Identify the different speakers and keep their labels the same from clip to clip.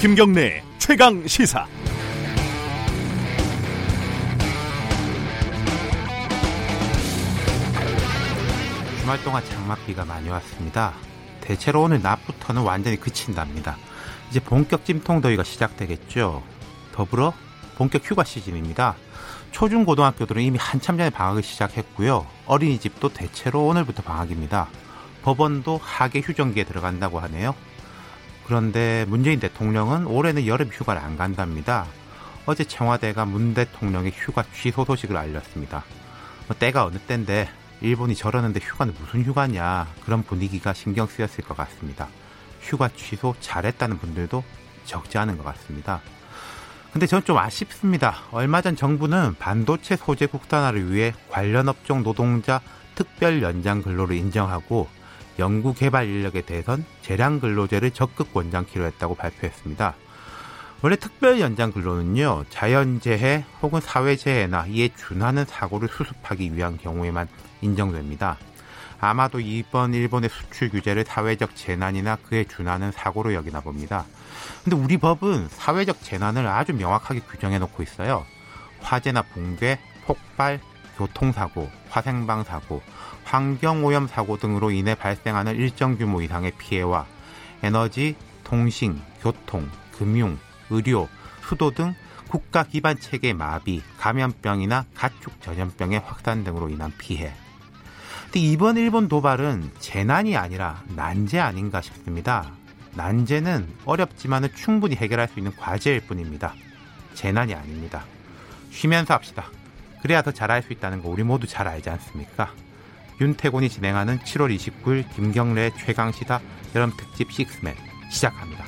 Speaker 1: 김경래 최강 시사.
Speaker 2: 주말 동안 장맛비가 많이 왔습니다. 대체로 오늘 낮부터는 완전히 그친답니다. 이제 본격 찜통 더위가 시작되겠죠. 더불어 본격 휴가 시즌입니다. 초중 고등학교들은 이미 한참 전에 방학을 시작했고요. 어린이집도 대체로 오늘부터 방학입니다. 법원도 하계 휴전기에 들어간다고 하네요. 그런데 문재인 대통령은 올해는 여름 휴가를 안 간답니다. 어제 청와대가 문 대통령의 휴가 취소 소식을 알렸습니다. 뭐 때가 어느 때인데 일본이 저러는데 휴가는 무슨 휴가냐 그런 분위기가 신경 쓰였을 것 같습니다. 휴가 취소 잘했다는 분들도 적지 않은 것 같습니다. 근데 전 좀 아쉽습니다. 얼마 전 정부는 반도체 소재 국산화를 위해 관련 업종 노동자 특별 연장 근로를 인정하고 연구 개발 인력에 대해선 재량 근로제를 적극 권장키로 했다고 발표했습니다. 원래 특별 연장 근로는요, 자연재해 혹은 사회재해나 이에 준하는 사고를 수습하기 위한 경우에만 인정됩니다. 아마도 이번 일본의 수출 규제를 사회적 재난이나 그에 준하는 사고로 여기나 봅니다. 근데 우리 법은 사회적 재난을 아주 명확하게 규정해 놓고 있어요. 화재나 붕괴, 폭발, 교통사고, 화생방 사고, 환경오염 사고 등으로 인해 발생하는 일정 규모 이상의 피해와 에너지, 통신, 교통, 금융, 의료, 수도 등 국가 기반 체계 마비, 감염병이나 가축 전염병의 확산 등으로 인한 피해. 근데 이번 일본 도발은 재난이 아니라 난제 아닌가 싶습니다. 난제는 어렵지만은 충분히 해결할 수 있는 과제일 뿐입니다. 재난이 아닙니다. 쉬면서 합시다. 그래야 더 잘할 수 있다는 거 우리 모두 잘 알지 않습니까? 윤태곤이 진행하는 7월 29일 김경래 최강시사 여름 특집 식스맨 시작합니다.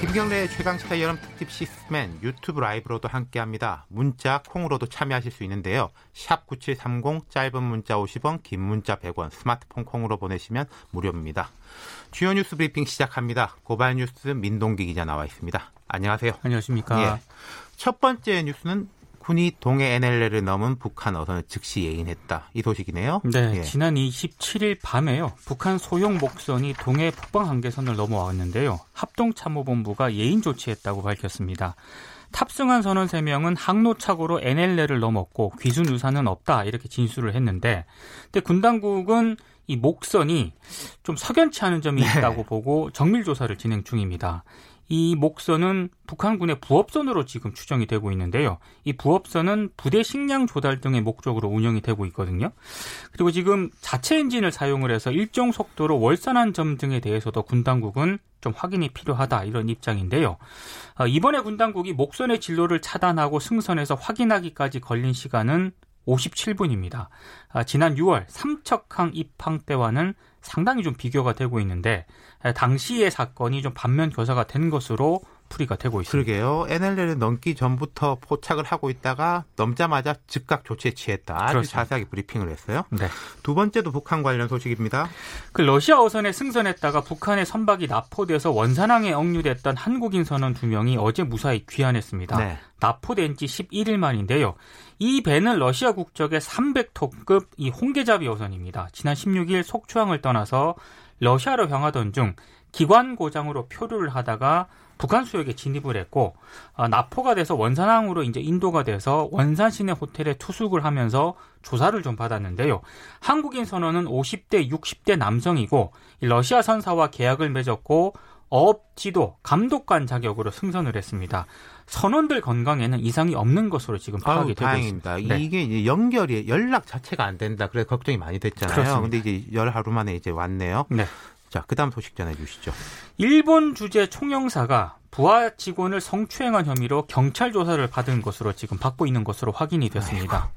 Speaker 2: 김경래 최강시사 여름 특집 시스맨 유튜브 라이브로도 함께합니다. 문자 콩으로도 참여하실 수 있는데요. 샵 9730 짧은 문자 50원 긴 문자 100원 스마트폰 콩으로 보내시면 무료입니다. 주요 뉴스 브리핑 시작합니다. 고발 뉴스 민동기 기자 나와 있습니다. 안녕하세요.
Speaker 3: 안녕하십니까. 예.
Speaker 2: 첫 번째 뉴스는 군이 동해 NLL을 넘은 북한 어선을 즉시 예인했다. 이 소식이네요.
Speaker 3: 네, 예. 지난 27일 밤에요. 북한 소형 목선이 동해 북방 한계선을 넘어왔는데요. 합동참모본부가 예인 조치했다고 밝혔습니다. 탑승한 선원 3명은 항로착오로 NLL을 넘었고 귀순 의사는 없다 이렇게 진술을 했는데 근데 군 당국은 이 목선이 좀 석연치 않은 점이 네. 있다고 네. 보고 정밀 조사를 진행 중입니다. 이 목선은 북한군의 부업선으로 지금 추정이 되고 있는데요. 이 부업선은 부대 식량 조달 등의 목적으로 운영이 되고 있거든요. 그리고 지금 자체 엔진을 사용을 해서 일정 속도로 월산한 점 등에 대해서도 군 당국은 좀 확인이 필요하다 이런 입장인데요. 어, 이번에 군 당국이 목선의 진로를 차단하고 승선해서 확인하기까지 걸린 시간은 57분입니다. 아, 지난 6월 삼척항 입항 때와는 상당히 좀 비교가 되고 있는데 당시의 사건이 좀 반면 교사가 된 것으로 풀이가 되고 있습니다.
Speaker 2: 그러게요. NLL을 넘기 전부터 포착을 하고 있다가 넘자마자 즉각 조치에 취했다. 아주 그렇습니다. 자세하게 브리핑을 했어요. 네. 두 번째도 북한 관련 소식입니다.
Speaker 3: 그 러시아 어선에 승선했다가 북한의 선박이 납포돼서 원산항에 억류됐던 한국인 선원 두 명이 어제 무사히 귀환했습니다. 네. 납포된 지 11일 만인데요. 이 배는 러시아 국적의 300톤급 이 홍게잡이 어선입니다. 지난 16일 속초항을 떠나서 러시아로 향하던 중 기관 고장으로 표류를 하다가 북한 수역에 진입을 했고 어, 나포가 돼서 원산항으로 이제 인도가 돼서 원산 시내 호텔에 투숙을 하면서 조사를 좀 받았는데요. 한국인 선원은 50대, 60대 남성이고 러시아 선사와 계약을 맺었고 어업 지도 감독관 자격으로 승선을 했습니다. 선원들 건강에는 이상이 없는 것으로 지금 파악이 아유, 되고
Speaker 2: 다행입니다. 있습니다. 네. 이게 이제 연결이 연락 자체가 안 된다. 그래 걱정이 많이 됐잖아요. 근데 이제 열 하루 만에 이제 왔네요. 네. 자, 그다음 소식 전해 주시죠.
Speaker 3: 일본 주재 총영사가 부하 직원을 성추행한 혐의로 경찰 조사를 받은 것으로 지금 받고 있는 것으로 확인이 됐습니다.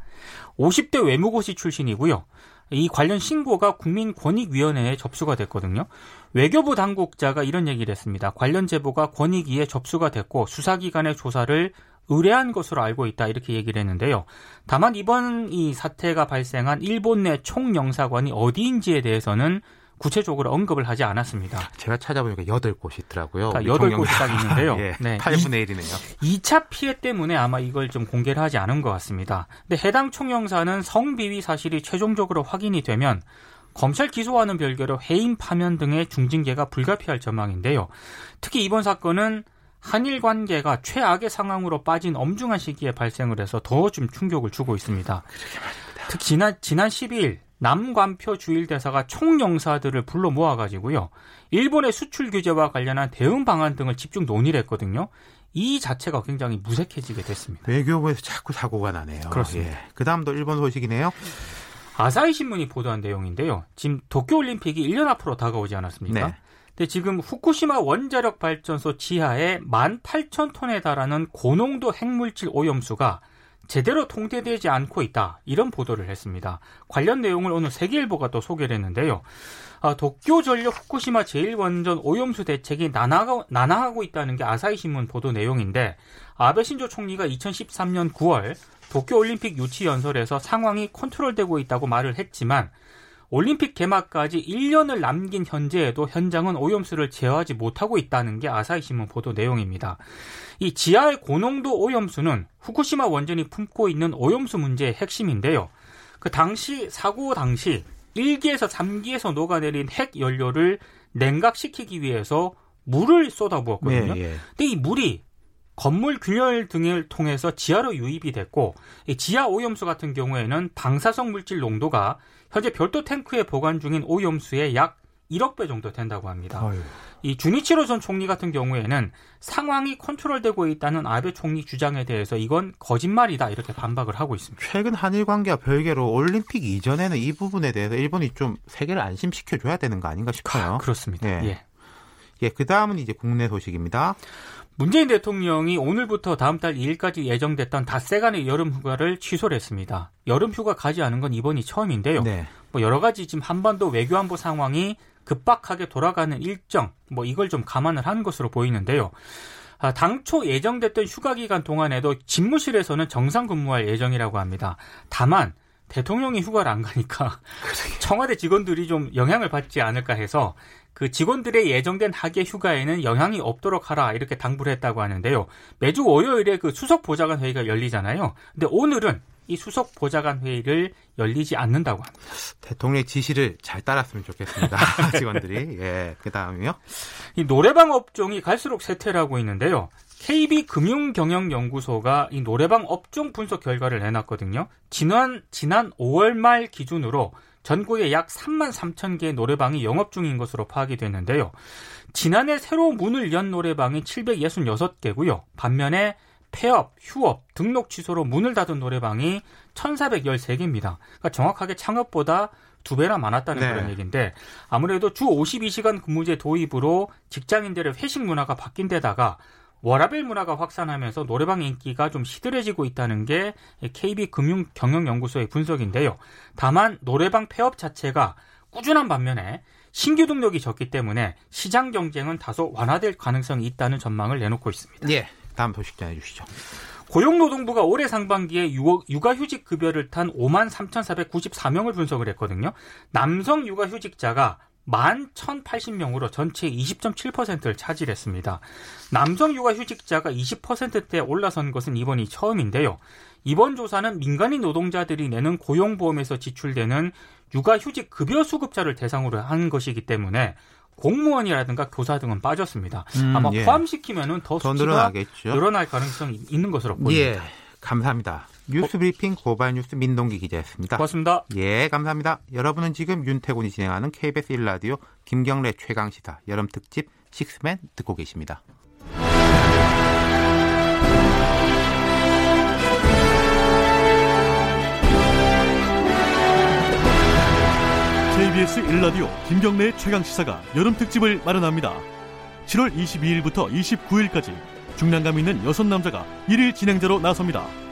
Speaker 3: 아이고. 50대 외무고시 출신이고요. 이 관련 신고가 국민권익위원회에 접수가 됐거든요. 외교부 당국자가 이런 얘기를 했습니다. 관련 제보가 권익위에 접수가 됐고 수사기관의 조사를 의뢰한 것으로 알고 있다 이렇게 얘기를 했는데요. 다만 이번 이 사태가 발생한 일본 내 총영사관이 어디인지에 대해서는 구체적으로 언급을 하지 않았습니다.
Speaker 2: 제가 찾아보니까 8곳이 있더라고요.
Speaker 3: 그러니까 8곳이 딱 있는데요.
Speaker 2: 예, 네. 8분의 1이네요.
Speaker 3: 2차 피해 때문에 아마 이걸 좀 공개를 하지 않은 것 같습니다. 근데 해당 총영사는 성비위 사실이 최종적으로 확인이 되면 검찰 기소와는 별개로 해임 파면 등의 중징계가 불가피할 전망인데요. 특히 이번 사건은 한일 관계가 최악의 상황으로 빠진 엄중한 시기에 발생을 해서 더 좀 충격을 주고 있습니다. 특히 지난 지난 12일 남관표 주일 대사가 총영사들을 불러 모아가지고요. 일본의 수출 규제와 관련한 대응 방안 등을 집중 논의를 했거든요. 이 자체가 굉장히 무색해지게 됐습니다.
Speaker 2: 외교부에서 자꾸 사고가 나네요.
Speaker 3: 그렇습니다.
Speaker 2: 예. 그 다음도 일본 소식이네요.
Speaker 3: 아사히 신문이 보도한 내용인데요. 지금 도쿄올림픽이 1년 앞으로 다가오지 않았습니까?
Speaker 2: 네.
Speaker 3: 근데 지금 후쿠시마 원자력 발전소 지하에 18,000톤에 달하는 고농도 핵물질 오염수가 제대로 통제되지 않고 있다. 이런 보도를 했습니다. 관련 내용을 오늘 세계일보가 또 소개를 했는데요. 아, 도쿄 전력 후쿠시마 제1원전 오염수 대책이 난하가, 난하하고 있다는 게 아사히 신문 보도 내용인데 아베 신조 총리가 2013년 9월 도쿄 올림픽 유치 연설에서 상황이 컨트롤되고 있다고 말을 했지만 올림픽 개막까지 1년을 남긴 현재에도 현장은 오염수를 제어하지 못하고 있다는 게 아사히 신문 보도 내용입니다. 이 지하의 고농도 오염수는 후쿠시마 원전이 품고 있는 오염수 문제의 핵심인데요. 그 당시 사고 당시 1기에서 3기에서 녹아내린 핵 연료를 냉각시키기 위해서 물을 쏟아부었거든요.
Speaker 2: 네, 예.
Speaker 3: 근데 이 물이 건물 균열 등을 통해서 지하로 유입이 됐고 이 지하 오염수 같은 경우에는 방사성 물질 농도가 현재 별도 탱크에 보관 중인 오염수의 약 1억 배 정도 된다고 합니다.
Speaker 2: 어휴.
Speaker 3: 이 주니치로 전 총리 같은 경우에는 상황이 컨트롤되고 있다는 아베 총리 주장에 대해서 이건 거짓말이다 이렇게 반박을 하고 있습니다.
Speaker 2: 최근 한일 관계와 별개로 올림픽 이전에는 이 부분에 대해서 일본이 좀 세계를 안심시켜 줘야 되는 거 아닌가 싶어요.
Speaker 3: 그렇습니다.
Speaker 2: 예.
Speaker 3: 예.
Speaker 2: 예, 그 다음은 이제 국내 소식입니다.
Speaker 3: 문재인 대통령이 오늘부터 다음 달 2일까지 예정됐던 닷새 간의 여름 휴가를 취소를 했습니다. 여름 휴가 가지 않은 건 이번이 처음인데요.
Speaker 2: 네.
Speaker 3: 뭐 여러 가지 지금 한반도 외교 안보 상황이 급박하게 돌아가는 일정, 뭐 이걸 좀 감안을 한 것으로 보이는데요. 아, 당초 예정됐던 휴가 기간 동안에도 집무실에서는 정상 근무할 예정이라고 합니다. 다만 대통령이 휴가를 안 가니까 청와대 직원들이 좀 영향을 받지 않을까 해서 그 직원들의 예정된 학예 휴가에는 영향이 없도록 하라 이렇게 당부를 했다고 하는데요. 매주 월요일에 그 수석 보좌관 회의가 열리잖아요. 근데 오늘은 이 수석 보좌관 회의를 열리지 않는다고 합니다.
Speaker 2: 대통령의 지시를 잘 따랐으면 좋겠습니다. 직원들이. 예, 그 다음이요.
Speaker 3: 이 노래방 업종이 갈수록 쇠퇴를 하고 있는데요. KB 금융경영연구소가 이 노래방 업종 분석 결과를 내놨거든요. 지난 지난 5월 말 기준으로 전국에 약 3만 3천 개의 노래방이 영업 중인 것으로 파악이 됐는데요. 지난해 새로 문을 연 노래방이 766개고요. 반면에 폐업, 휴업, 등록 취소로 문을 닫은 노래방이 1,413개입니다. 그러니까 정확하게 창업보다 두 배나 많았다는
Speaker 2: 네.
Speaker 3: 그런 얘기인데 아무래도 주 52시간 근무제 도입으로 직장인들의 회식 문화가 바뀐 데다가 워라벨 문화가 확산하면서 노래방 인기가 좀 시들해지고 있다는 게 KB 금융 경영 연구소의 분석인데요. 다만 노래방 폐업 자체가 꾸준한 반면에 신규 등록이 적기 때문에 시장 경쟁은 다소 완화될 가능성이 있다는 전망을 내놓고 있습니다.
Speaker 2: 예, 다음 소식 전해 주시죠.
Speaker 3: 고용노동부가 올해 상반기에 유- 육아휴직 급여를 탄 5만 3,494명을 분석을 했거든요. 남성 육아휴직자가 11,080명으로 전체의 20.7%를 차지했습니다. 남성 육아휴직자가 20%대에 올라선 것은 이번이 처음인데요. 이번 조사는 민간인 노동자들이 내는 고용보험에서 지출되는 육아휴직 급여 수급자를 대상으로 한 것이기 때문에 공무원이라든가 교사 등은 빠졌습니다.
Speaker 2: 음,
Speaker 3: 아마
Speaker 2: 예.
Speaker 3: 포함시키면
Speaker 2: 더더
Speaker 3: 수치가
Speaker 2: 늘어나겠죠.
Speaker 3: 늘어날 가능성이 있는 것으로 보입니다.
Speaker 2: 예, 감사합니다. 뉴스 브리핑 고발 뉴스 민동기 기자였습니다.
Speaker 3: 고맙습니다.
Speaker 2: 예, 감사합니다. 여러분은 지금 윤태곤이 진행하는 KBS 1라디오 김경래 최강시사 여름 특집 식스맨 듣고 계십니다.
Speaker 1: KBS 1라디오 김경래의 최강 시사가 여름 특집을 마련합니다. 7월 22일부터 29일까지 중량감 있는 여섯 남자가 1일 진행자로 나섭니다.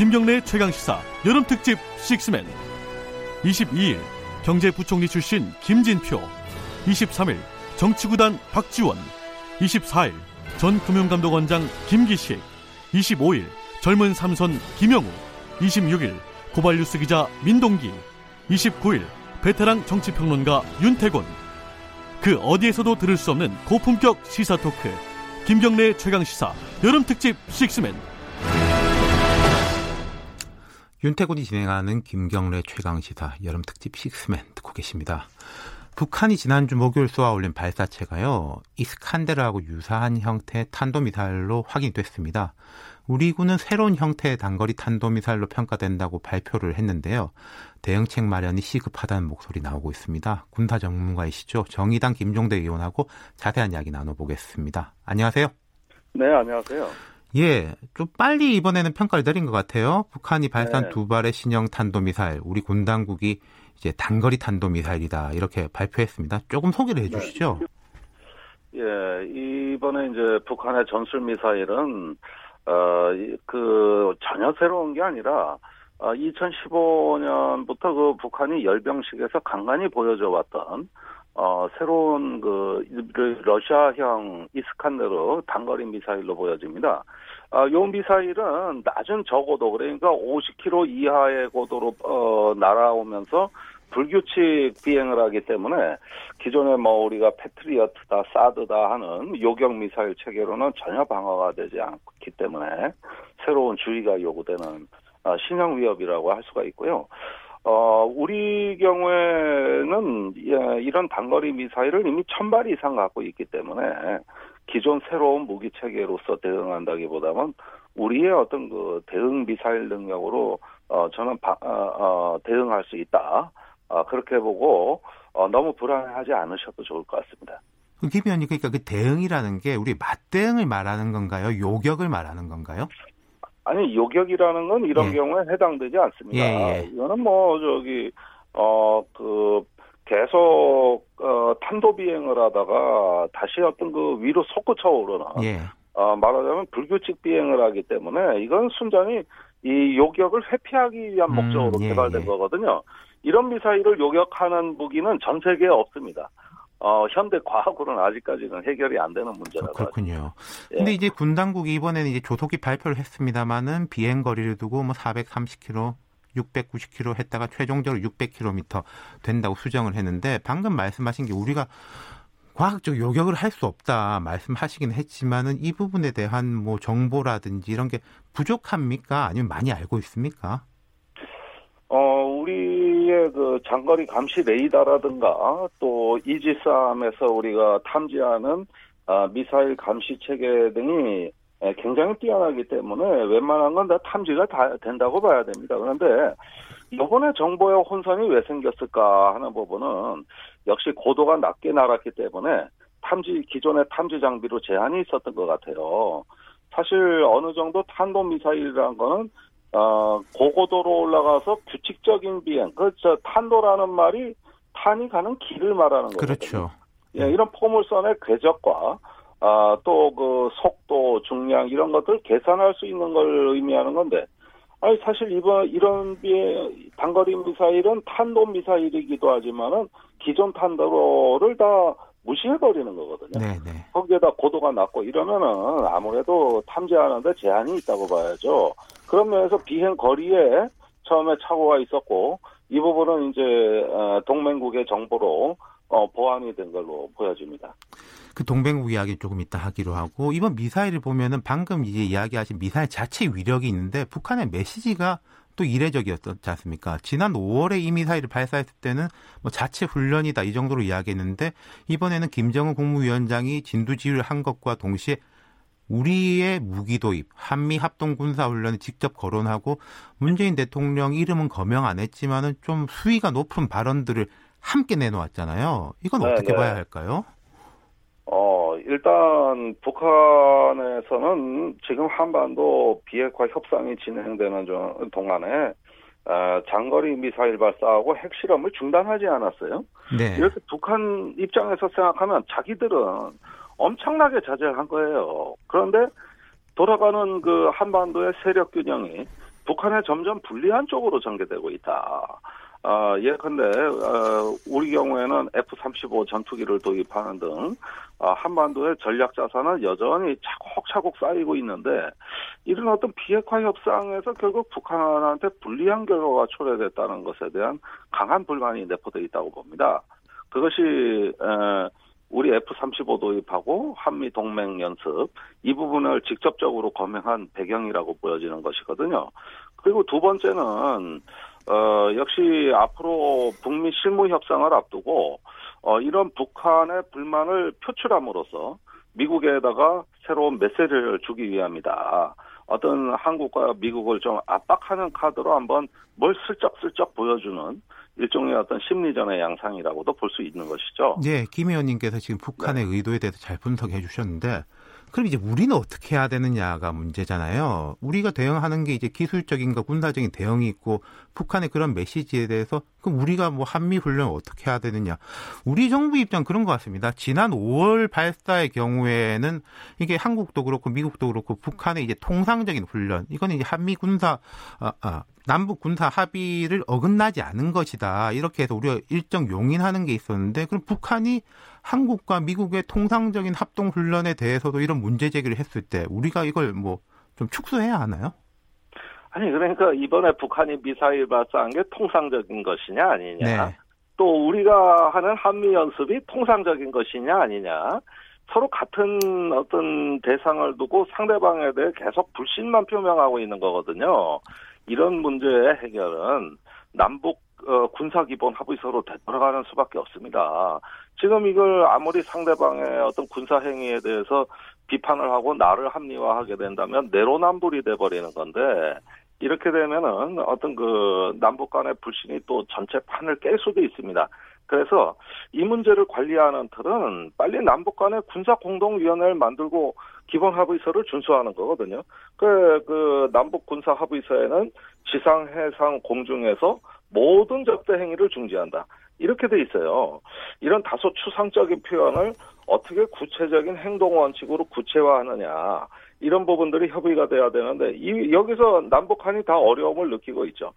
Speaker 1: 김경래의 최강 시사 여름 특집 식스맨. 22일 경제부총리 출신 김진표. 23일 정치구단 박지원. 24일 전 금융감독원장 김기식. 25일 젊은 삼선 김영우. 26일 고발뉴스 기자 민동기. 29일 베테랑 정치평론가 윤태곤. 그 어디에서도 들을 수 없는 고품격 시사 토크 김경래 최강 시사 여름 특집 식스맨
Speaker 2: 윤태곤이 진행하는 김경래 최강시사 여름 특집 식스맨 듣고 계십니다. 북한이 지난주 목요일 쏘아 올린 발사체가요, 이스칸데르하고 유사한 형태의 탄도미사일로 확인됐습니다. 우리 군은 새로운 형태의 단거리 탄도미사일로 평가된다고 발표를 했는데요. 대응책 마련이 시급하다는 목소리 나오고 있습니다. 군사 전문가이시죠. 정의당 김종대 의원하고 자세한 이야기 나눠보겠습니다. 안녕하세요.
Speaker 4: 네, 안녕하세요.
Speaker 2: 예, 좀 빨리 이번에는 평가를 내린 것 같아요. 북한이 발사한 네. 두 발의 신형 탄도미사일, 우리 군 당국이 이제 단거리 탄도미사일이다 이렇게 발표했습니다. 조금 소개를 해주시죠.
Speaker 4: 네. 예, 이번에 이제 북한의 전술 미사일은 어 그 전혀 새로운 게 아니라 어, 2015년부터 그 북한이 열병식에서 간간히 보여줘 왔던 어, 새로운 그 러시아형 이스칸데르 단거리 미사일로 보여집니다. 아, 요 미사일은 낮은 저고도 그러니까 50km 이하의 고도로 어, 날아오면서 불규칙 비행을 하기 때문에 기존에 뭐 우리가 패트리어트다 사드다 하는 요격 미사일 체계로는 전혀 방어가 되지 않기 때문에 새로운 주의가 요구되는 어, 신형 위협이라고 할 수가 있고요. 어, 우리 경우에는 예, 이런 단거리 미사일을 이미 천발 이상 갖고 있기 때문에 기존 새로운 무기 체계로서 대응한다기보다는 우리의 어떤 그 대응 미사일 능력으로 어, 저는 바, 어, 어, 대응할 수 있다. 어, 그렇게 보고 어, 너무 불안해하지 않으셔도 좋을 것 같습니다.
Speaker 2: 김 의원님 그러니까 그 대응이라는 게 우리 맞대응을 말하는 건가요? 요격을 말하는 건가요?
Speaker 4: 아니 요격이라는 건 이런 예. 경우에 해당되지 않습니다. 예, 예. 이거는 뭐 저기 어 그 계속 어 탄도 비행을 하다가 다시 어떤 그 위로 솟구쳐 오르는 예. 어 말하자면 불규칙 비행을 하기 때문에 이건 순전히 이 요격을 회피하기 위한 음, 목적으로 음, 개발된 거거든요. 이런 미사일을 요격하는 무기는 전 세계에 없습니다. 어, 현대 과학으로는 아직까지는 해결이 안 되는 문제라서.
Speaker 2: 그렇군요. 예. 근데 이제 군 당국이 이번에는 이제 조속히 발표를 했습니다만은 비행 거리를 두고 뭐 430km 690km 했다가 최종적으로 600km 된다고 수정을 했는데 방금 말씀하신 게 우리가 과학적 요격을 할 수 없다 말씀하시긴 했지만은 이 부분에 대한 뭐 정보라든지 이런 게 부족합니까? 아니면 많이 알고 있습니까?
Speaker 4: 어, 우리의 그 장거리 감시 레이더라든가 또 이지스함에서 우리가 탐지하는 아, 미사일 감시 체계 등이 굉장히 뛰어나기 때문에 웬만한 건 다 탐지가 다 된다고 봐야 됩니다. 그런데 이번에 정보의 혼선이 왜 생겼을까 하는 부분은 역시 고도가 낮게 날았기 때문에 탐지 기존의 탐지 장비로 제한이 있었던 것 같아요. 사실 어느 정도 탄도 미사일이라는 거는 어, 고고도로 올라가서 규칙적인 비행, 그저 탄도라는 말이 탄이 가는 길을 말하는 거죠.
Speaker 2: 그렇죠.
Speaker 4: 예, 이런 포물선의 궤적과 아, 또 그 속도, 중량 이런 것들 계산할 수 있는 걸 의미하는 건데, 아니 사실 이번 이런 비행 단거리 미사일은 탄도 미사일이기도 하지만은 기존 탄도를 다 무시해버리는 거거든요. 네네. 네. 거기에다 고도가 낮고 이러면은 아무래도 탐지하는데 제한이 있다고 봐야죠. 그런 면에서 비행 거리에 처음에 착오가 있었고 이 부분은 이제 어, 동맹국의 정보로 어, 보완이 된 걸로 보여집니다.
Speaker 2: 그 동맹국 이야기 조금 이따 하기로 하고 이번 미사일을 보면은 방금 이제 이야기하신 미사일 자체 위력이 있는데 북한의 메시지가 또 이례적이었지 않습니까? 지난 5월에 이 미사일을 발사했을 때는 뭐 자체 훈련이다 이 정도로 이야기했는데 이번에는 김정은 국무위원장이 진두지휘를 한 것과 동시에 우리의 무기 도입, 한미 합동 군사 훈련을 직접 거론하고 문재인 대통령 이름은 거명 안 했지만은 좀 수위가 높은 발언들을 함께 내놓았잖아요. 이건 어떻게 네 네. 봐야 할까요?
Speaker 4: 어, 일단 북한에서는 지금 한반도 비핵화 협상이 진행되는 동안에 어, 장거리 미사일 발사하고 핵실험을 중단하지 않았어요. 네. 이렇게 북한 입장에서 생각하면 자기들은 엄청나게 자제를 한 거예요. 그런데 돌아가는 그 한반도의 세력 균형이 북한에 점점 불리한 쪽으로 전개되고 있다. 어, 예컨대 어, 우리 경우에는 F-35 전투기를 도입하는 등 어, 한반도의 전략 자산은 여전히 차곡차곡 쌓이고 있는데 이런 어떤 비핵화 협상에서 결국 북한한테 불리한 결과가 초래됐다는 것에 대한 강한 불만이 내포되어 있다고 봅니다. 그것이 에, 우리 F-35 도입하고 한미 동맹 연습 이 부분을 직접적으로 검증한 배경이라고 보여지는 것이거든요. 그리고 두 번째는 어, 역시 앞으로 북미 실무 협상을 앞두고 어, 이런 북한의 불만을 표출함으로써 미국에다가 새로운 메시지를 주기 위함이다. 어떤 한국과 미국을 좀 압박하는 카드로 한번 뭘 슬쩍슬쩍 보여주는 일종의 어떤 심리전의 양상이라고도 볼 수 있는 것이죠.
Speaker 2: 네, 김 의원님께서 지금 북한의 네. 의도에 대해서 잘 분석해 주셨는데 그럼 이제 우리는 어떻게 해야 되느냐가 문제잖아요. 우리가 대응하는 게 이제 기술적인가 군사적인 대응이 있고 북한의 그런 메시지에 대해서 그럼 우리가 뭐 한미 훈련을 어떻게 해야 되느냐. 우리 정부 입장 그런 것 같습니다. 지난 5월 발사의 경우에는 이게 한국도 그렇고 미국도 그렇고 북한의 이제 통상적인 훈련 이거는 이제 한미 군사 아, 아, 남북 군사 합의를 어긋나지 않은 것이다. 이렇게 해서 우리가 일정 용인하는 게 있었는데 그럼 북한이 한국과 미국의 통상적인 합동 훈련에 대해서도 이런 문제 제기를 했을 때 우리가 이걸 뭐 좀 축소해야 하나요?
Speaker 4: 아니 그러니까 이번에 북한이 미사일 발사한 게 통상적인 것이냐 아니냐. 네. 또 우리가 하는 한미 연습이 통상적인 것이냐 아니냐. 서로 같은 어떤 대상을 두고 상대방에 대해 계속 불신만 표명하고 있는 거거든요. 이런 문제의 해결은 남북 어, 군사 기본 합의 서로 되돌아가는 수밖에 없습니다. 지금 이걸 아무리 상대방의 어떤 군사 행위에 대해서 비판을 하고 나를 합리화하게 된다면 내로남불이 돼 버리는 건데 이렇게 되면은 어떤 그 남북 간의 불신이 또 전체 판을 깰 수도 있습니다. 그래서 이 문제를 관리하는 틀은 빨리 남북 간의 군사 공동위원회를 만들고 기본 합의서를 준수하는 거거든요. 그, 그 남북 군사 합의서에는 지상, 해상, 공중에서 모든 적대 행위를 중지한다. 이렇게 돼 있어요. 이런 다소 추상적인 표현을 어떻게 구체적인 행동 원칙으로 구체화하느냐 이런 부분들이 협의가 돼야 되는데 이 여기서 남북한이 다 어려움을 느끼고 있죠.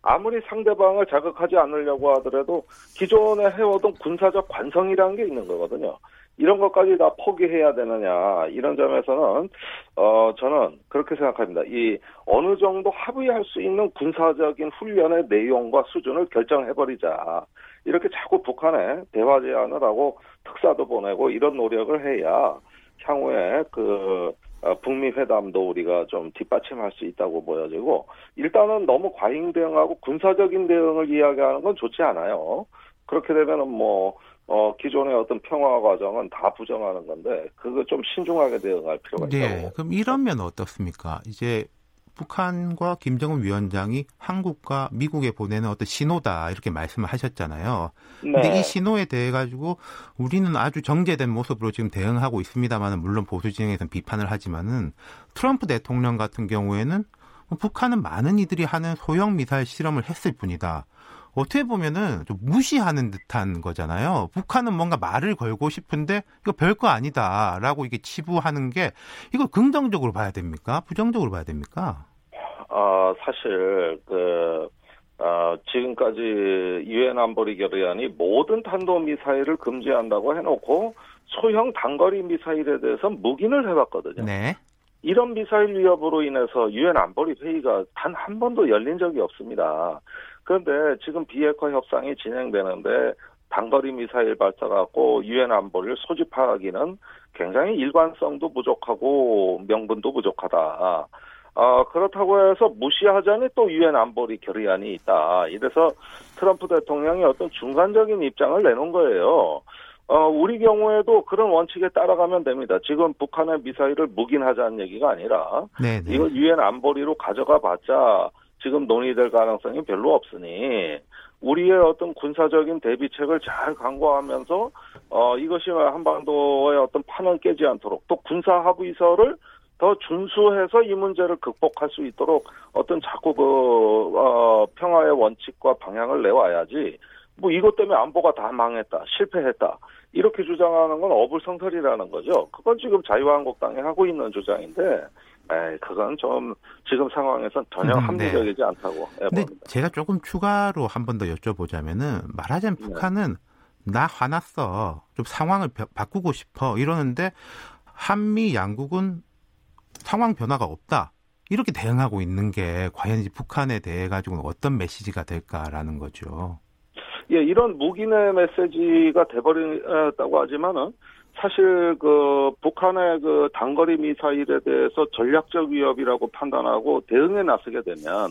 Speaker 4: 아무리 상대방을 자극하지 않으려고 하더라도 기존에 해오던 군사적 관성이라는 게 있는 거거든요. 이런 것까지 다 포기해야 되느냐 이런 점에서는 어 저는 그렇게 생각합니다. 이 어느 정도 합의할 수 있는 군사적인 훈련의 내용과 수준을 결정해 버리자. 이렇게 자꾸 북한에 대화 제안을 하고 특사도 보내고 이런 노력을 해야 향후에 그 어, 북미 회담도 우리가 좀 뒷받침할 수 있다고 보여지고 일단은 너무 과잉 대응하고 군사적인 대응을 이야기하는 건 좋지 않아요. 그렇게 되면은 뭐 어, 기존의 어떤 평화 과정은 다 부정하는 건데, 그거 좀 신중하게 대응할 필요가 네, 있다고.
Speaker 2: 네, 그럼 이러면 어떻습니까? 이제 북한과 김정은 위원장이 한국과 미국에 보내는 어떤 신호다 이렇게 말씀을 하셨잖아요. 네. 근데 이 신호에 대해 가지고 우리는 아주 정제된 모습으로 지금 대응하고 있습니다만은 물론 보수 진영에서는 비판을 하지만은 트럼프 대통령 같은 경우에는 북한은 많은 이들이 하는 소형 미사일 실험을 했을 뿐이다. 어떻게 보면은 좀 무시하는 듯한 거잖아요. 북한은 뭔가 말을 걸고 싶은데 이거 별거 아니다라고 이게 치부하는 게 이거 긍정적으로 봐야 됩니까? 부정적으로 봐야 됩니까?
Speaker 4: 어, 사실 그 어, 지금까지 유엔 안보리 결의안이 모든 탄도 미사일을 금지한다고 해놓고 소형 단거리 미사일에 대해서 묵인을 해봤거든요. 네. 이런 미사일 위협으로 인해서 유엔 안보리 회의가 단 한 번도 열린 적이 없습니다. 그런데 지금 비핵화 협상이 진행되는데 단거리 미사일 발사 갖고 유엔 안보를 소집하기는 굉장히 일관성도 부족하고 명분도 부족하다. 어, 그렇다고 해서 무시하자니 또 유엔 안보리 결의안이 있다. 이래서 트럼프 대통령이 어떤 중간적인 입장을 내놓은 거예요. 어, 우리 경우에도 그런 원칙에 따라가면 됩니다. 지금 북한의 미사일을 묵인하자는 얘기가 아니라 네네. 이걸 유엔 안보리로 가져가 봤자 지금 논의될 가능성이 별로 없으니 우리의 어떤 군사적인 대비책을 잘 강구하면서 어 이것이 한반도의 어떤 판을 깨지 않도록 또 군사 합의서를 더 준수해서 이 문제를 극복할 수 있도록 어떤 자꾸 그 어, 평화의 원칙과 방향을 내와야지 뭐 이것 때문에 안보가 다 망했다 실패했다 이렇게 주장하는 건 어불성설이라는 거죠. 그건 지금 자유한국당이 하고 있는 주장인데 에이, 그건 좀 지금 상황에선 전혀 음, 네. 합리적이지 네. 않다고.
Speaker 2: 근데 제가 조금 추가로 한 번 더 여쭤보자면은 말하자면 네. 북한은 나 화났어. 좀 상황을 바꾸고 싶어. 이러는데 한미 양국은 상황 변화가 없다. 이렇게 대응하고 있는 게 과연 북한에 대해 가지고는 어떤 메시지가 될까라는 거죠.
Speaker 4: 예, 이런 무기의 메시지가 돼버렸다고 하지만은 사실 그 북한의 그 단거리 미사일에 대해서 전략적 위협이라고 판단하고 대응에 나서게 되면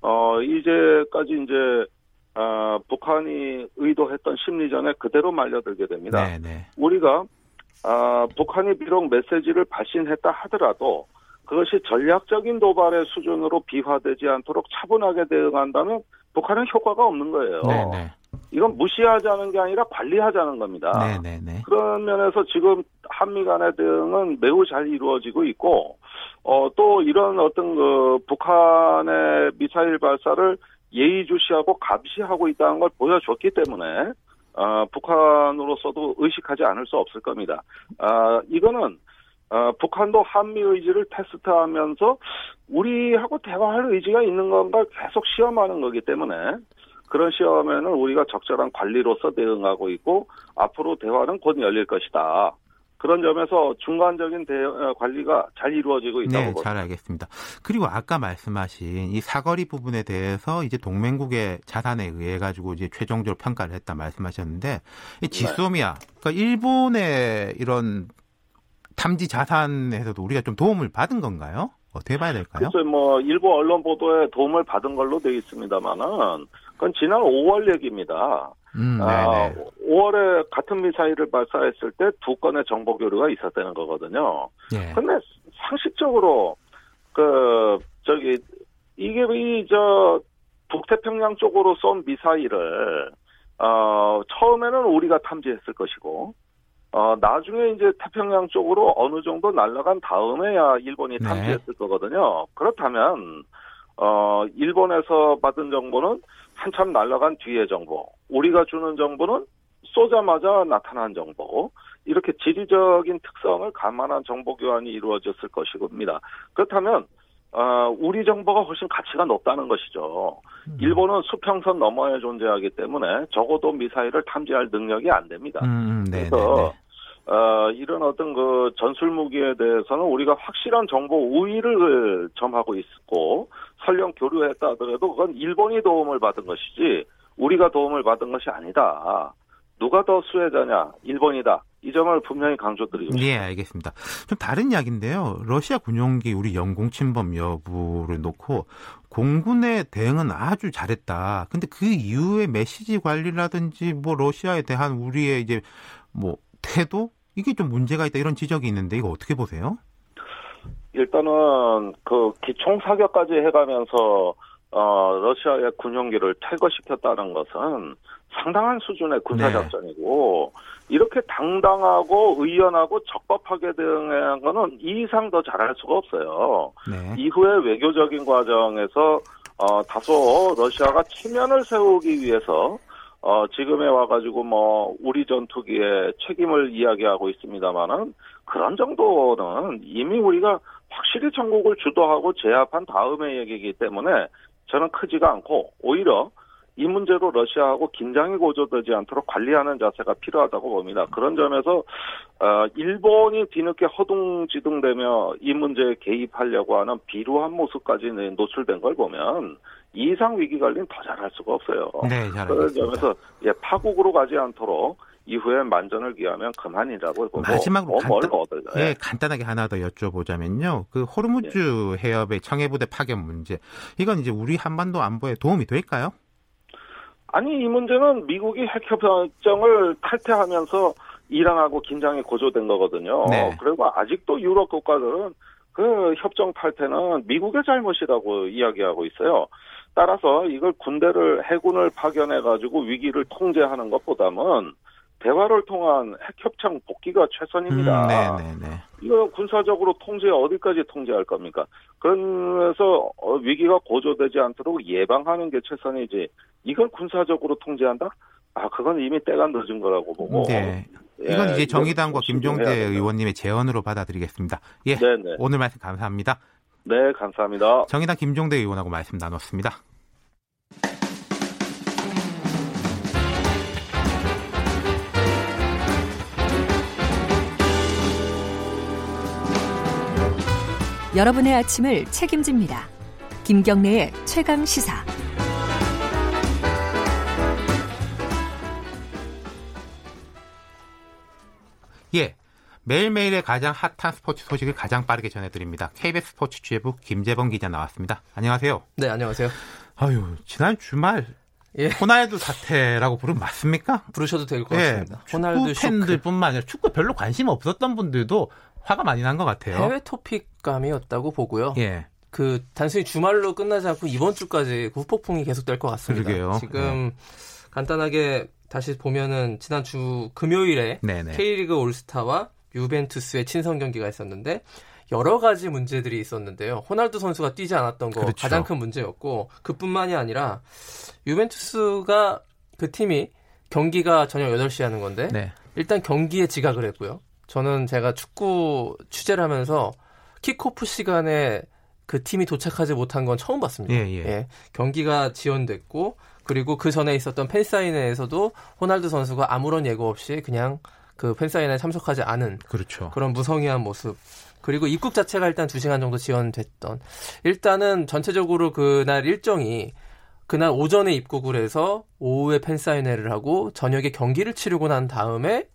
Speaker 4: 어 이제까지 이제 어, 북한이 의도했던 심리전에 그대로 말려들게 됩니다.
Speaker 2: 네, 네.
Speaker 4: 우리가 아, 북한이 비록 메시지를 발신했다 하더라도 그것이 전략적인 도발의 수준으로 비화되지 않도록 차분하게 대응한다면 북한은 효과가 없는 거예요.
Speaker 2: 네, 네.
Speaker 4: 이건 무시하자는 게 아니라 관리하자는 겁니다.
Speaker 2: 네, 네, 네.
Speaker 4: 그런 면에서 지금 한미 간의 대응은 매우 잘 이루어지고 있고, 어, 또 이런 어떤 그 북한의 미사일 발사를 예의주시하고 감시하고 있다는 걸 보여줬기 때문에, 어, 북한으로서도 의식하지 않을 수 없을 겁니다. 아, 이거는, 어, 북한도 한미 의지를 테스트하면서 우리하고 대화할 의지가 있는 건가 계속 시험하는 거기 때문에 그런 시험에는 우리가 적절한 관리로서 대응하고 있고 앞으로 대화는 곧 열릴 것이다. 그런 점에서 중간적인 대, 어, 관리가 잘 이루어지고 있다고
Speaker 2: 네. 잘 알겠습니다. 그리고 아까 말씀하신 이 사거리 부분에 대해서 이제 동맹국의 자산에 의해 가지고 이제 최종적으로 평가를 했다 말씀하셨는데 이 지소미아, 그러니까 일본의 이런 탐지 자산에서도 우리가 좀 도움을 받은 건가요? 어떻게 봐야 될까요?
Speaker 4: 글쎄 뭐 일부 언론 보도에 도움을 받은 걸로 되어 있습니다만은 그건 지난 5월 얘기입니다.
Speaker 2: 음,
Speaker 4: 아,
Speaker 2: 네네.
Speaker 4: 5월에 같은 미사일을 발사했을 때 두 건의 정보 교류가 있었다는 거거든요.
Speaker 2: 예.
Speaker 4: 근데 상식적으로 그 저기 이게 이저 북태평양 쪽으로 쏜 미사일을 어 처음에는 우리가 탐지했을 것이고 어 나중에 이제 태평양 쪽으로 어느 정도 날아간 다음에야 일본이
Speaker 2: 네.
Speaker 4: 탐지했을 거거든요. 그렇다면 어 일본에서 받은 정보는 한참 날아간 뒤의 정보, 우리가 주는 정보는 쏘자마자 나타난 정보, 이렇게 지리적인 특성을 감안한 정보 교환이 이루어졌을 것이겁니다. 그렇다면 어, 우리 정보가 훨씬 가치가 높다는 것이죠.
Speaker 2: 음.
Speaker 4: 일본은 수평선 너머에 존재하기 때문에 적어도 미사일을 탐지할 능력이 안 됩니다.
Speaker 2: 음, 음, 네, 네,
Speaker 4: 그래서
Speaker 2: 네.
Speaker 4: 어, 이런 어떤 그 전술 무기에 대해서는 우리가 확실한 정보 우위를 점하고 있고 설령 교류했다 하더라도 그건 일본이 도움을 받은 것이지 우리가 도움을 받은 것이 아니다. 누가 더 수혜자냐? 일본이다. 이 점을 분명히 강조드리고.
Speaker 2: 예, 알겠습니다. 좀 다른 이야기인데요. 러시아 군용기 우리 영공 침범 여부를 놓고 공군의 대응은 아주 잘했다. 근데 그 이후에 메시지 관리라든지 뭐 러시아에 대한 우리의 이제 뭐 태도 이게 좀 문제가 있다 이런 지적이 있는데 이거 어떻게 보세요?
Speaker 4: 일단은 그 기총 사격까지 해가면서 어 러시아의 군용기를 퇴거시켰다는 것은 상당한 수준의 군사
Speaker 2: 네.
Speaker 4: 작전이고 이렇게 당당하고 의연하고 적법하게 대응한 거는 이 이상 더 잘할 수가 없어요.
Speaker 2: 네.
Speaker 4: 이후에 외교적인 과정에서 어 다소 러시아가 체면을 세우기 위해서 어 지금에 와가지고 뭐 우리 전투기의 책임을 이야기하고 있습니다만은 그런 정도는 이미 우리가 확실히 전국을 주도하고 제압한 다음의 얘기이기 때문에 저는 크지가 않고 오히려 이 문제로 러시아하고 긴장이 고조되지 않도록 관리하는 자세가 필요하다고 봅니다. 그런 점에서 어, 일본이 뒤늦게 허둥지둥대며 이 문제에 개입하려고 하는 비루한 모습까지 노출된 걸 보면 이 이상 위기 관리는 더 잘할 수가 없어요.
Speaker 2: 네, 잘
Speaker 4: 그런. 점에서 예, 파국으로 가지 않도록 이후에 만전을 기하면 그만이라고 보고
Speaker 2: 마지막으로
Speaker 4: 뭐뭘
Speaker 2: 간단-
Speaker 4: 얻어요.
Speaker 2: 예, 간단하게 하나 더 여쭤보자면요. 그 호르무즈 해협의 청해부대 파견 문제. 이건 이제 우리 한반도 안보에 도움이 될까요?
Speaker 4: 아니 이 문제는 미국이 핵협정을 탈퇴하면서 이란하고 긴장이 고조된 거거든요.
Speaker 2: 네.
Speaker 4: 그리고 아직도 유럽 국가들은 그 협정 탈퇴는 미국의 잘못이라고 이야기하고 있어요. 따라서 이걸 군대를 해군을 파견해 가지고 위기를 통제하는 것보다는 대화를 통한 핵협정 복귀가 최선입니다.
Speaker 2: 음, 네, 네, 네.
Speaker 4: 이거 군사적으로 통제 어디까지 통제할 겁니까? 그래서 어, 위기가 고조되지 않도록 예방하는 게 최선이지. 이걸 군사적으로 통제한다? 아, 그건 이미 때가 늦은 거라고 보고.
Speaker 2: 네.
Speaker 4: 예,
Speaker 2: 이건 이제
Speaker 4: 이건
Speaker 2: 정의당과
Speaker 4: 조심해야
Speaker 2: 김종대. 의원님의 제언으로 받아들이겠습니다. 예.
Speaker 4: 네네.
Speaker 2: 오늘 말씀 감사합니다.
Speaker 4: 네, 감사합니다.
Speaker 2: 정의당 김종대 의원하고 말씀 나눴습니다.
Speaker 5: 여러분의 아침을 책임집니다. 김경래의 최강 시사.
Speaker 2: 예. 매일매일의 가장 핫한 스포츠 소식을 가장 빠르게 전해드립니다. KBS 스포츠 취재부 김재범 기자 나왔습니다. 안녕하세요.
Speaker 6: 네, 안녕하세요.
Speaker 2: 아유, 지난 주말
Speaker 6: 예.
Speaker 2: 호날두 사태라고 부르면 맞습니까?
Speaker 6: 부르셔도 될것
Speaker 2: 예,
Speaker 6: 같습니다.
Speaker 2: 축구
Speaker 6: 호날두
Speaker 2: 팬들뿐만 아니라 축구 별로 관심 없었던 분들도 화가 많이 난 것 같아요.
Speaker 6: 해외 토픽감이었다고 보고요.
Speaker 2: 예.
Speaker 6: 그 단순히 주말로 끝나지 않고 이번 주까지 그 후폭풍이 계속될 것 같습니다.
Speaker 2: 그러게요.
Speaker 6: 지금 간단하게 다시 보면은 지난 주 금요일에
Speaker 2: 네네.
Speaker 6: K리그 올스타와 유벤투스의 친선 경기가 있었는데 여러 가지 문제들이 있었는데요. 호날두 선수가 뛰지 않았던 거
Speaker 2: 그렇죠.
Speaker 6: 가장 큰 문제였고 그뿐만이 아니라 유벤투스가 그 팀이 경기가 저녁 8시에 하는 건데
Speaker 2: 네.
Speaker 6: 일단 경기에 지각을 했고요. 저는 제가 축구 취재를 하면서 킥오프 시간에 그 팀이 도착하지 못한 건 처음 봤습니다.
Speaker 2: 예, 예.
Speaker 6: 경기가 지연됐고 그리고 그 전에 있었던 팬사인회에서도 호날두 선수가 아무런 예고 없이 그냥 그 팬사인회에 참석하지 않은
Speaker 2: 그렇죠.
Speaker 6: 그런 무성의한 모습. 그리고 입국 자체가 일단 2시간 정도 지연됐던. 일단은 전체적으로 그날 일정이 그날 오전에 입국을 해서 오후에 팬사인회를 하고 저녁에 경기를 치르고 난 다음에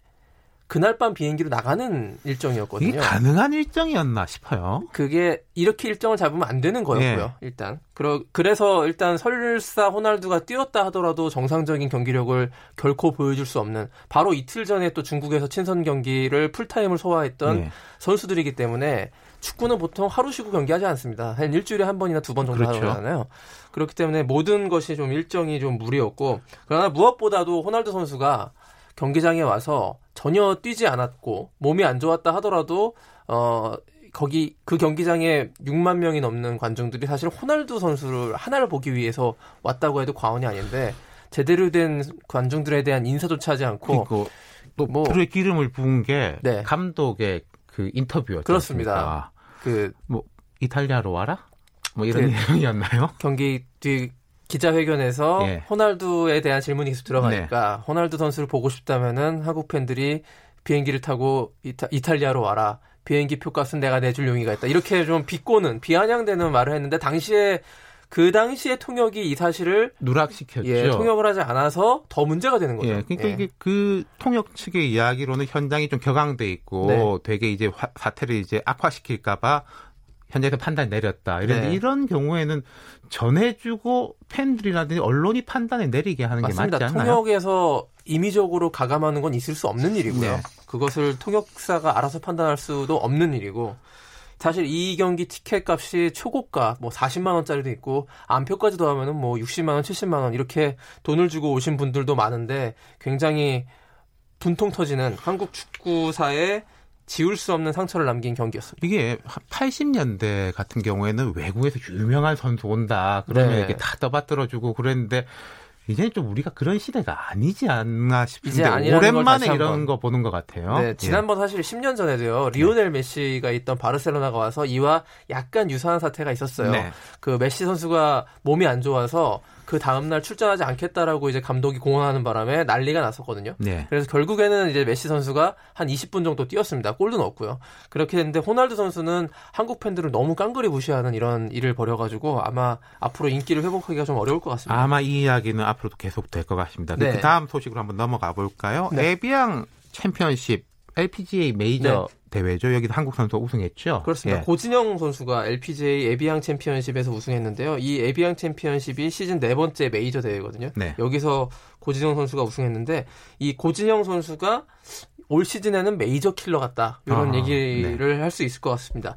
Speaker 6: 그날 밤 비행기로 나가는 일정이었거든요.
Speaker 2: 이게 가능한 일정이었나 싶어요.
Speaker 6: 그게 이렇게 일정을 잡으면 안 되는 거였고요.
Speaker 2: 예.
Speaker 6: 일단 그러, 그래서 일단 설사 호날두가 뛰었다 하더라도 정상적인 경기력을 결코 보여줄 수 없는 바로 이틀 전에 또 중국에서 친선 경기를 풀타임을 소화했던
Speaker 2: 예.
Speaker 6: 선수들이기 때문에 축구는 보통 하루 쉬고 경기하지 않습니다. 한 일주일에 한 번이나 두 번 정도
Speaker 2: 그렇죠.
Speaker 6: 하잖아요. 그렇기 때문에 모든 것이 좀 일정이 좀 무리였고 그러나 무엇보다도 호날두 선수가 경기장에 와서 전혀 뛰지 않았고 몸이 안 좋았다 하더라도 어 거기 그 경기장에 6만 명이 넘는 관중들이 사실 호날두 선수를 하나를 보기 위해서 왔다고 해도 과언이 아닌데 제대로 된 관중들에 대한 인사조차 하지 않고
Speaker 2: 그리고 또
Speaker 6: 뭐-
Speaker 2: 불에 기름을 부은 게
Speaker 6: 네.
Speaker 2: 감독의 그 인터뷰였죠.
Speaker 6: 그렇습니다.
Speaker 2: 그뭐 이탈리아로 와라? 뭐 이런
Speaker 6: 그-
Speaker 2: 내용이었나요?
Speaker 6: 경기 뒤 기자회견에서
Speaker 2: 예.
Speaker 6: 호날두에 대한 질문이 계속 들어가니까 호날두 선수를 보고 싶다면은 한국 팬들이 비행기를 타고 이타, 이탈리아로 와라. 비행기 표값은 내가 내줄 용의가 있다. 이렇게 좀 비꼬는 비아냥대는 말을 했는데 당시에 그 당시에 통역이 이 사실을
Speaker 2: 누락시켰죠.
Speaker 6: 예, 통역을 하지 않아서 더 문제가 되는 거죠.
Speaker 2: 예, 그러니까
Speaker 6: 예.
Speaker 2: 이게 그 통역 측의 이야기로는 현장이 좀 격앙돼 있고
Speaker 6: 네.
Speaker 2: 되게 이제 화- 사태를 이제 악화시킬까봐 현장에서 판단 내렸다. 이런
Speaker 6: 네.
Speaker 2: 이런 경우에는 전해주고 팬들이라든지 언론이 판단을 내리게 하는 게
Speaker 6: 맞습니다.
Speaker 2: 맞지 않나요?
Speaker 6: 통역에서 임의적으로 가감하는 건 있을 수 없는 일이고요.
Speaker 2: 네.
Speaker 6: 그것을 통역사가 알아서 판단할 수도 없는 일이고 사실 이 경기 티켓 값이 초고가 뭐 40만 원짜리도 있고 안표까지 더하면은 뭐 60만 원, 70만 원 이렇게 돈을 주고 오신 분들도 많은데 굉장히 분통 터지는 한국 축구사에 지울 수 없는 상처를 남긴 경기였습니다.
Speaker 2: 이게 80년대 같은 경우에는 외국에서 유명한 선수 온다. 그러면
Speaker 6: 네.
Speaker 2: 이렇게 다 떠받들어주고 그랬는데 이제는 좀 우리가 그런 시대가 아니지 않나
Speaker 6: 이제
Speaker 2: 싶은데 오랜만에 이런. 거 보는 것 같아요.
Speaker 6: 네,
Speaker 2: 예.
Speaker 6: 지난번 사실 10년 전에도요. 리오넬 메시가 있던 바르셀로나가 와서 이와 약간 유사한 사태가 있었어요.
Speaker 2: 네.
Speaker 6: 그 메시 선수가 몸이 안 좋아서 그 다음날 출전하지 않겠다라고 이제 감독이 공언하는 바람에 난리가 났었거든요.
Speaker 2: 네.
Speaker 6: 그래서 결국에는 이제 메시 선수가 한 20분 정도 뛰었습니다. 골도 넣었고요. 그렇게 됐는데 호날두 선수는 한국 팬들을 너무 깡그리 무시하는 이런 일을 벌여가지고 아마 앞으로 인기를 회복하기가 좀 어려울 것 같습니다.
Speaker 2: 아마 이 이야기는 앞으로도 계속 될 것 같습니다.
Speaker 6: 네.
Speaker 2: 그 다음 소식으로 한번 넘어가 볼까요?
Speaker 6: 네.
Speaker 2: 에비앙 챔피언십 LPGA 메이저 대회죠. 여기도 한국 선수가 우승했죠.
Speaker 6: 그렇습니다.
Speaker 2: 예.
Speaker 6: 고진영 선수가 LPGA 에비앙 챔피언십에서 우승했는데요. 이 에비앙 챔피언십이 시즌 네 번째 메이저 대회거든요.
Speaker 2: 네.
Speaker 6: 여기서 고진영 선수가 우승했는데 이 고진영 선수가 올 시즌에는 메이저 킬러 같다. 이런
Speaker 2: 아,
Speaker 6: 얘기를 할수 있을 것 같습니다.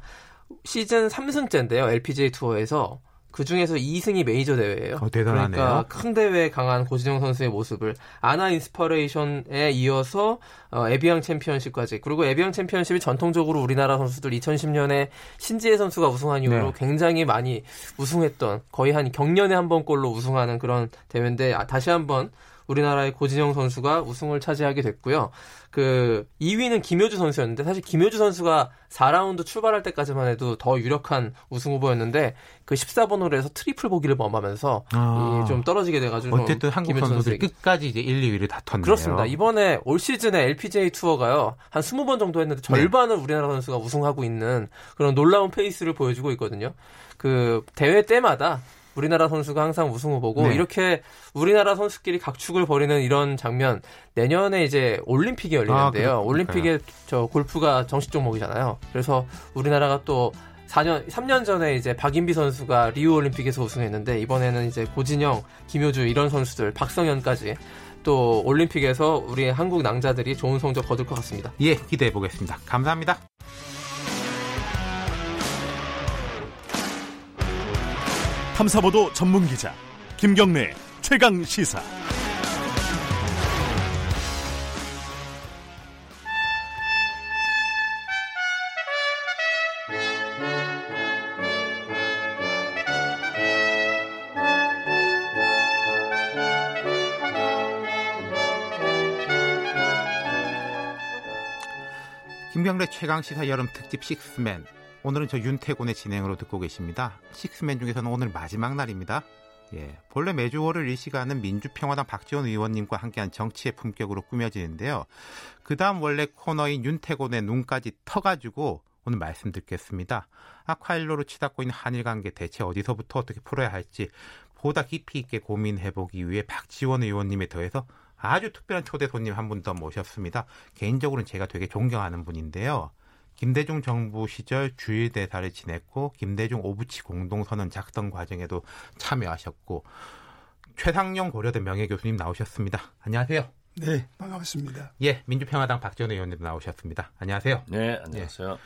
Speaker 6: 시즌 3승째인데요. LPGA 투어에서 그 중에서 2승이 메이저 대회예요.
Speaker 2: 어, 대단하네요.
Speaker 6: 그러니까 큰 대회에 강한 고진영 선수의 모습을 아나 인스퍼레이션에 이어서 어, 에비앙 챔피언십까지 그리고 에비앙 챔피언십이 전통적으로 우리나라 선수들 2010년에 신지애 선수가 우승한 이후로
Speaker 2: 네.
Speaker 6: 굉장히 많이 우승했던 거의 한 격년에 한 번꼴로 우승하는 그런 대회인데 아, 다시 한번 우리나라의 고진영 선수가 우승을 차지하게 됐고요. 그 2위는 김효주 선수였는데 사실 김효주 선수가 4라운드 출발할 때까지만 해도 더 유력한 우승 후보였는데 그 14번 홀에서 트리플 보기를 범하면서
Speaker 2: 아.
Speaker 6: 이좀 떨어지게 돼가지고 좀
Speaker 2: 어쨌든 한국
Speaker 6: 김효주
Speaker 2: 선수들이
Speaker 6: 선수에게
Speaker 2: 끝까지 이제 1, 2위를 다퉜네요.
Speaker 6: 그렇습니다. 이번에 올 시즌에 LPGA 투어가요. 한 20번 정도 했는데
Speaker 2: 네.
Speaker 6: 절반을 우리나라 선수가 우승하고 있는 그런 놀라운 페이스를 보여주고 있거든요. 그 대회 때마다 우리나라 선수가 항상 우승 후보고
Speaker 2: 네.
Speaker 6: 이렇게 우리나라 선수끼리 각축을 벌이는 이런 장면 내년에 이제 올림픽이 열리는데요.
Speaker 2: 아,
Speaker 6: 올림픽에 저 골프가 정식 종목이잖아요. 그래서 우리나라가 또 4년, 3년 전에 이제 박인비 선수가 리우 올림픽에서 우승했는데 이번에는 이제 고진영, 김효주 이런 선수들, 박성현까지 또 올림픽에서 우리 한국 낭자들이 좋은 성적 거둘 것 같습니다.
Speaker 2: 예, 기대해 보겠습니다. 감사합니다.
Speaker 1: 탐사보도 전문 기자 김경래 최강 시사.
Speaker 2: 김경래 최강 시사 여름 특집 식스맨. 오늘은 저 윤태곤의 진행으로 듣고 계십니다. 식스맨 중에서는 오늘 마지막 날입니다. 예, 본래 매주 월요일 이 시간은 민주평화당 박지원 의원님과 함께한 정치의 품격으로 꾸며지는데요. 그 다음 원래 코너인 윤태곤의 눈까지 터가지고 오늘 말씀 듣겠습니다. 아쿠아일로로 치닫고 있는 한일 관계 대체 어디서부터 어떻게 풀어야 할지 보다 깊이 있게 고민해보기 위해 박지원 의원님에 더해서 아주 특별한 초대 손님 한 분 더 모셨습니다. 개인적으로는 제가 되게 존경하는 분인데요. 김대중 정부 시절 주일 대사를 지냈고 김대중 오부치 공동선언 작성 과정에도 참여하셨고 최상용 고려대 명예교수님 나오셨습니다. 안녕하세요.
Speaker 7: 네, 반갑습니다.
Speaker 2: 예, 민주평화당 박지원 의원님도 나오셨습니다. 안녕하세요.
Speaker 8: 네, 안녕하세요.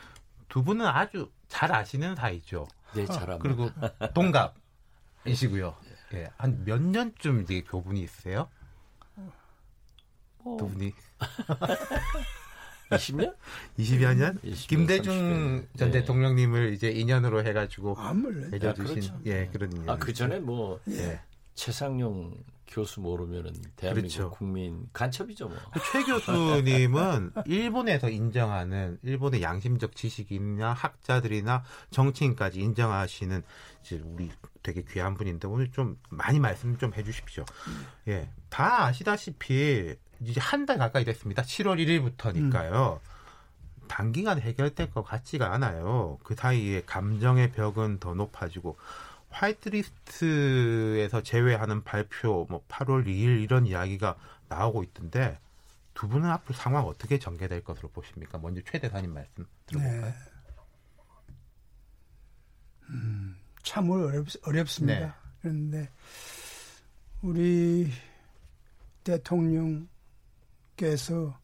Speaker 2: 두 분은 아주 잘 아시는 사이죠.
Speaker 8: 네, 잘합니다.
Speaker 2: 그리고 동갑이시고요. 예, 한 몇 년쯤 이제 교분이 있으세요? 두 분이
Speaker 8: 20년?
Speaker 2: 20여 년?
Speaker 8: 20년,
Speaker 2: 김대중
Speaker 8: 30년.
Speaker 2: 전
Speaker 8: 네.
Speaker 2: 대통령님을 이제 인연으로 해가지고
Speaker 7: 아, 몰래.
Speaker 2: 맺어주신
Speaker 8: 그렇죠.
Speaker 2: 예 그런 인연.
Speaker 8: 아, 그 전에 뭐
Speaker 2: 예.
Speaker 8: 최상용 교수 모르면은 대한민국
Speaker 2: 그렇죠.
Speaker 8: 국민 간첩이죠, 뭐.
Speaker 2: 최 교수님은 일본에서 인정하는 일본의 양심적 지식인이나 학자들이나 정치인까지 인정하시는 이제 우리 되게 귀한 분인데 오늘 좀 많이 말씀 좀 해주십시오. 예, 다 아시다시피 이제 한 달 가까이 됐습니다. 7월 1일부터니까요. 단기간 해결될 것 같지가 않아요. 그 사이에 감정의 벽은 더 높아지고 화이트리스트에서 제외하는 발표 뭐 8월 2일 이런 이야기가 나오고 있던데 두 분은 앞으로 상황 어떻게 전개될 것으로 보십니까? 먼저 최 대사님 말씀 들어볼까요?
Speaker 7: 네. 음, 참으로 어렵, 어렵습니다.
Speaker 2: 네.
Speaker 7: 그런데 우리 대통령 께서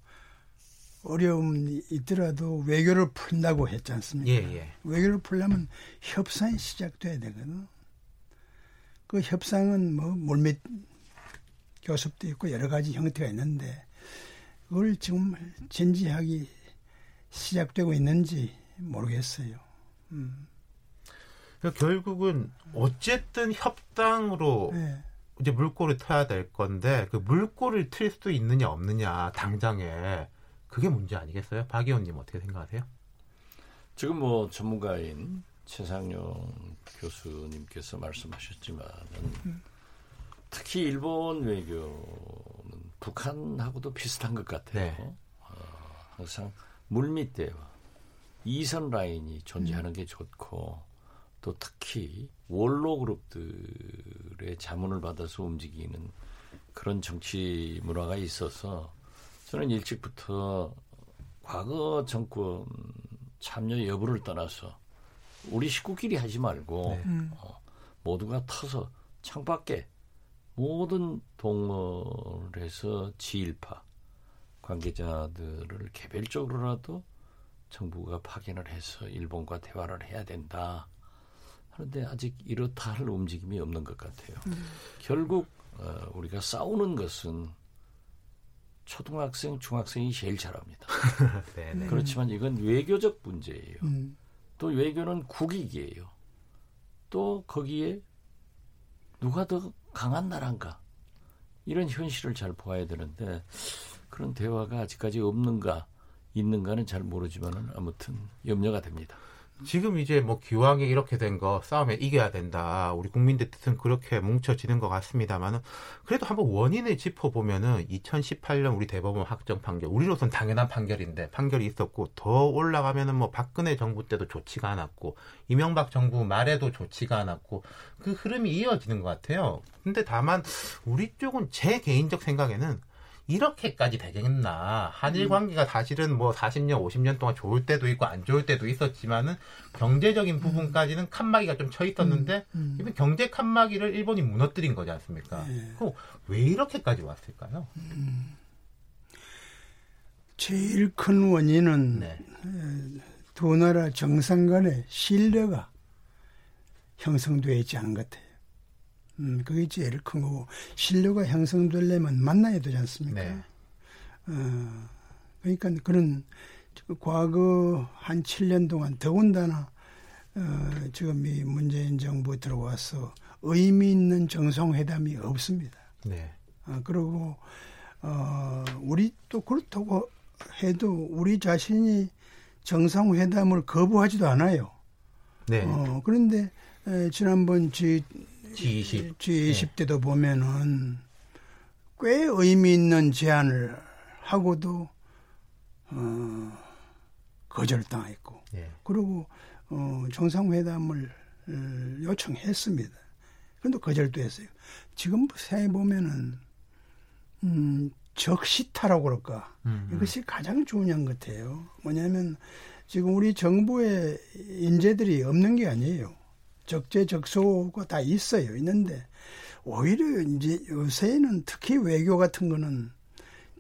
Speaker 7: 어려움이 있더라도 외교를 푼다고 했지 않습니까?
Speaker 2: 예, 예.
Speaker 7: 외교를 풀려면 협상이 시작돼야 되거든. 그 협상은 뭐 물밑 교섭도 있고 여러 가지 형태가 있는데 그걸 지금 진지하게 시작되고 있는지 모르겠어요. 음.
Speaker 2: 그러니까 결국은 어쨌든 협상으로
Speaker 7: 네.
Speaker 2: 이제 물꼬를 트야 될 건데 그 물꼬를 틀수 있느냐 없느냐 당장에 그게 문제 아니겠어요? 박 의원님 어떻게 생각하세요?
Speaker 8: 지금 뭐 전문가인 최상용 교수님께서 말씀하셨지만 특히 일본 외교는 북한하고도 비슷한 것 같아요.
Speaker 2: 네.
Speaker 8: 어, 항상 물밑 대화, 이선 라인이 존재하는 게 좋고 또 특히 원로 그룹들의 자문을 받아서 움직이는 그런 정치 문화가 있어서 저는 일찍부터 과거 정권 참여 여부를 떠나서 우리 식구끼리 하지 말고
Speaker 7: 음.
Speaker 8: 어, 모두가 터서 창밖에 모든 해서 지일파 관계자들을 개별적으로라도 정부가 파견을 해서 일본과 대화를 해야 된다. 하는데 아직 이렇다 할 움직임이 없는 것 같아요. 결국 어, 우리가 싸우는 것은 초등학생, 중학생이 제일 잘합니다.
Speaker 2: 네, 네.
Speaker 8: 그렇지만 이건 외교적 문제예요.
Speaker 7: 음.
Speaker 8: 또 외교는 국익이에요. 또 거기에 누가 더 강한 나라인가 이런 현실을 잘 보아야 되는데 그런 대화가 아직까지 없는가 있는가는 잘 모르지만은 아무튼 염려가 됩니다.
Speaker 2: 지금 이제 뭐 기왕에 이렇게 된 거 싸움에 이겨야 된다. 우리 국민들 뜻은 그렇게 뭉쳐지는 것 같습니다만은 그래도 한번 원인을 짚어보면은 2018년 우리 대법원 확정 판결 우리로선 당연한 판결인데 판결이 있었고 더 올라가면은 뭐 박근혜 정부 때도 좋지가 않았고 이명박 정부 말에도 좋지가 않았고 그 흐름이 이어지는 것 같아요. 근데 다만 우리 쪽은 제 개인적 생각에는 이렇게까지 되겠나. 한일 관계가 사실은 뭐 40년, 50년 동안 좋을 때도 있고 안 좋을 때도 있었지만은 경제적인 부분까지는 칸막이가 좀 쳐 있었는데
Speaker 7: 음.
Speaker 2: 이번 경제 칸막이를 일본이 무너뜨린 거지 않습니까?
Speaker 7: 예.
Speaker 2: 그럼 왜 이렇게까지 왔을까요?
Speaker 7: 제일 큰 원인은
Speaker 2: 네.
Speaker 7: 두 나라 정상 간의 신뢰가 형성되어 있지 않은 것 같아요. 음, 그게 제일 큰 거고, 신뢰가 형성되려면 만나야 되지 않습니까?
Speaker 2: 네.
Speaker 7: 어, 그러니까 그런 과거 한 7년 동안 더군다나 어, 지금 이 문재인 정부 들어와서 의미 있는 정상회담이 없습니다.
Speaker 2: 네.
Speaker 7: 아, 그리고 어, 우리 또 그렇다고 해도 우리 자신이 정상회담을 거부하지도 않아요.
Speaker 2: 네.
Speaker 7: 어, 그런데 에, 지난번 G,
Speaker 2: G20.
Speaker 7: G20 때도 보면은 꽤 의미 있는 제안을 하고도 어, 거절당했고
Speaker 2: 네.
Speaker 7: 그리고 어, 정상회담을 어, 요청했습니다. 그런데 거절도 했어요. 지금 생각해 보면은 음, 적시타라고 그럴까
Speaker 2: 음, 음.
Speaker 7: 이것이 가장 중요한 것 같아요. 뭐냐면 지금 우리 정부에 인재들이 없는 게 아니에요. 적재적소가 다 있어요. 있는데 오히려 이제 요새는 특히 외교 같은 거는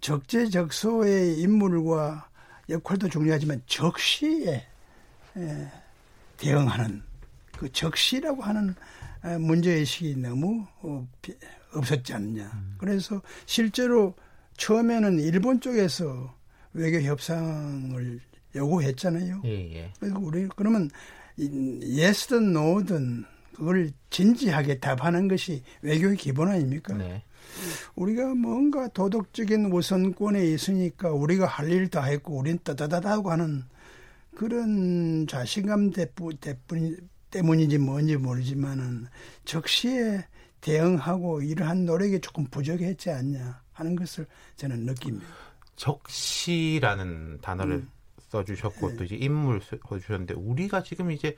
Speaker 7: 적재적소의 인물과 역할도 중요하지만 적시에 에, 대응하는 그 적시라고 하는 에, 문제의식이 너무 어, 비- 없었지 않느냐. 그래서 실제로 처음에는 일본 쪽에서 외교 협상을 요구했잖아요.
Speaker 2: 예, 예.
Speaker 7: 그래서 우리 그러면 예스든 노든 그걸 진지하게 답하는 것이 외교의 기본 아닙니까?
Speaker 2: 네.
Speaker 7: 우리가 뭔가 도덕적인 우선권에 있으니까 우리가 할 일 다 했고 우린 따다다다고 하는 그런 자신감 대부, 대뿐, 때문인지 뭔지 모르지만은 적시에 대응하고 이러한 노력이 조금 부족했지 않냐 하는 것을 저는 느낍니다.
Speaker 2: 적시라는 단어를
Speaker 7: 음.
Speaker 2: 써주셨고
Speaker 7: 네.
Speaker 2: 또 이제 인물 써주셨는데 우리가 지금 이제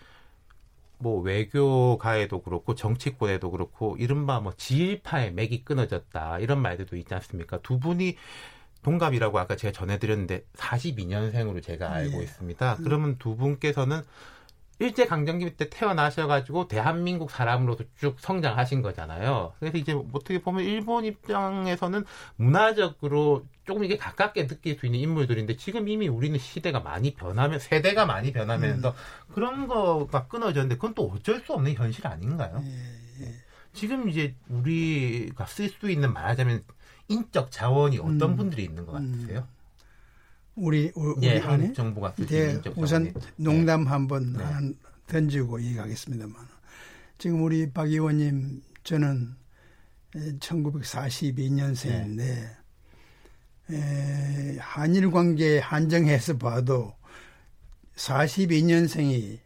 Speaker 2: 뭐 외교가에도 그렇고 정치권에도 그렇고 이른바 뭐 지일파의 맥이 끊어졌다 이런 말들도 있지 않습니까? 두 분이 동갑이라고 아까 제가 전해드렸는데 42년생으로 제가 알고
Speaker 7: 예.
Speaker 2: 있습니다. 그러면 두 분께서는 일제 강점기 때 태어나셔가지고 대한민국 사람으로서 쭉 성장하신 거잖아요. 그래서 이제 어떻게 보면 일본 입장에서는 문화적으로 조금 이게 가깝게 느낄 수 있는 인물들인데 지금 이미 우리는 시대가 많이 변하면 세대가 많이 변하면서 그런 거가 끊어졌는데 그건 또 어쩔 수 없는 현실 아닌가요? 지금 이제 우리가 쓸 수 있는 말하자면 인적 자원이 어떤
Speaker 7: 음.
Speaker 2: 분들이 있는 것 같으세요?
Speaker 7: 우리 우- 우리
Speaker 2: 예,
Speaker 7: 안에
Speaker 2: 정부가
Speaker 7: 네, 우선
Speaker 2: 자원이.
Speaker 7: 농담 한번
Speaker 2: 네.
Speaker 7: 던지고 얘기하겠습니다만 지금 우리 박 의원님 저는 1942년생인데 에, 한일 관계 한정해서 봐도 42년생이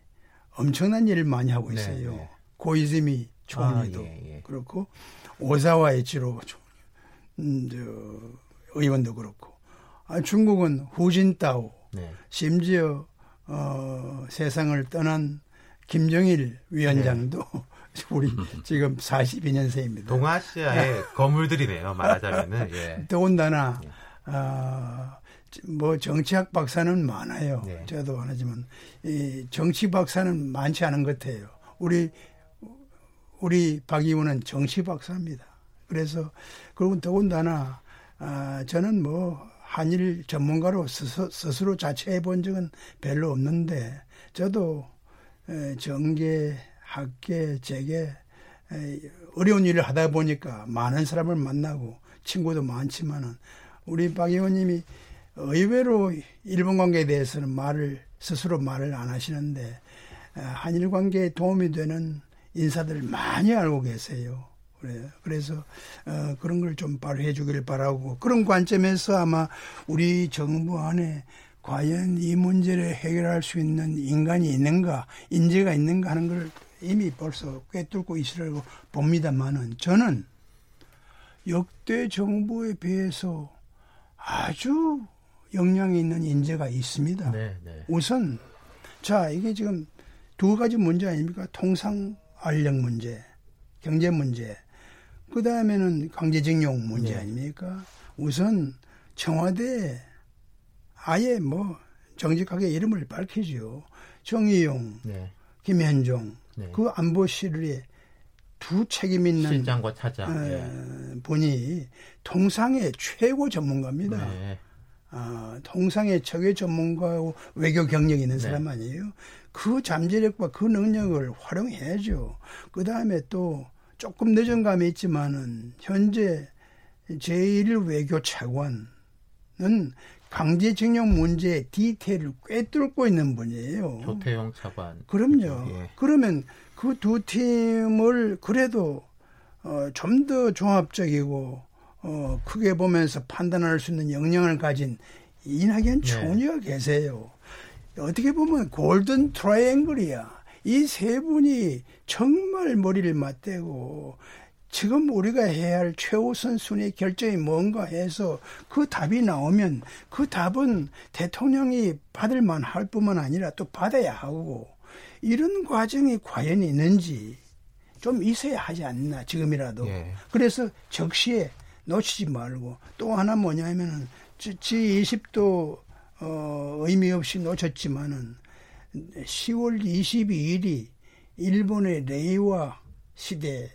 Speaker 7: 엄청난 일을 많이 하고
Speaker 2: 네,
Speaker 7: 있어요.
Speaker 2: 네.
Speaker 7: 고이즈미 총리도
Speaker 2: 아, 예, 예.
Speaker 7: 그렇고 오사와 이치로 총- 음, 저, 의원도 그렇고 아, 중국은 후진타오
Speaker 2: 네.
Speaker 7: 심지어 어, 세상을 떠난 김정일 위원장도 우리 지금 42년생입니다.
Speaker 2: 동아시아의 거물들이네요. 말하자면은 예.
Speaker 7: 더군다나 아, 뭐 정치학 박사는 많아요.
Speaker 2: 네.
Speaker 7: 저도 안 하지만 이 정치 박사는 많지 않은 것 같아요. 우리 우리 박 의원은 정치 박사입니다. 그래서 그리고 더군다나 아, 저는 뭐 한일 전문가로 스스, 스스로 자처해 본 적은 별로 없는데 저도 에, 정계, 학계, 재계 에, 어려운 일을 하다 보니까 많은 사람을 만나고 친구도 많지만은 우리 박 의원님이 의외로 일본 관계에 대해서는 말을 스스로 말을 안 하시는데 에, 한일 관계에 도움이 되는 인사들을 많이 알고 계세요. 그래요. 그래서 어, 그런 걸 좀 발휘해 주기를 바라고 그런 관점에서 아마 우리 정부 안에 과연 이 문제를 해결할 수 있는 인간이 있는가, 인재가 있는가 하는 걸 이미 벌써 꿰뚫고 있으라고 봅니다만은 저는 역대 정부에 비해서 아주 역량이 있는 인재가 있습니다.
Speaker 2: 네, 네.
Speaker 7: 우선 자 이게 지금 두 가지 문제 아닙니까? 통상 알력 문제, 경제 문제, 그 다음에는 강제징용 문제
Speaker 2: 네.
Speaker 7: 아닙니까? 우선 청와대 아예 뭐 정직하게 이름을 밝히죠. 정의용,
Speaker 2: 네.
Speaker 7: 김현종
Speaker 2: 네.
Speaker 7: 그 안보실의 두 책임 있는
Speaker 2: 실장과 차장.
Speaker 7: 어,
Speaker 2: 예.
Speaker 7: 분이 통상의 최고 전문가입니다.
Speaker 2: 네.
Speaker 7: 아, 통상의 최고 전문가고 외교 경력이 있는
Speaker 2: 네.
Speaker 7: 사람 아니에요. 그 잠재력과 그 능력을 활용해야죠. 그 다음에 또 조금 늦은 감이 있지만은 현재 제1 외교 차관은 강제징용 문제의 디테일을 꿰뚫고 있는 분이에요.
Speaker 2: 조태용 차관.
Speaker 7: 그럼요.
Speaker 2: 예.
Speaker 7: 그러면 그 두 팀을 그래도 어, 좀 더 종합적이고 어, 크게 보면서 판단할 수 있는 역량을 가진 이낙연
Speaker 2: 네.
Speaker 7: 총리가 계세요. 어떻게 보면 골든 트라이앵글이야. 이 세 분이 정말 머리를 맞대고 지금 우리가 해야 할 최우선 순위 결정이 뭔가 해서 그 답이 나오면 그 답은 대통령이 받을 만할 뿐만 아니라 또 받아야 하고 이런 과정이 과연 있는지 좀 있어야 하지 않나 지금이라도
Speaker 2: 예.
Speaker 7: 그래서 적시에 놓치지 말고 또 하나 뭐냐면은 G20도 어, 의미 없이 놓쳤지만은 10월 22일이 일본의 레이와 시대의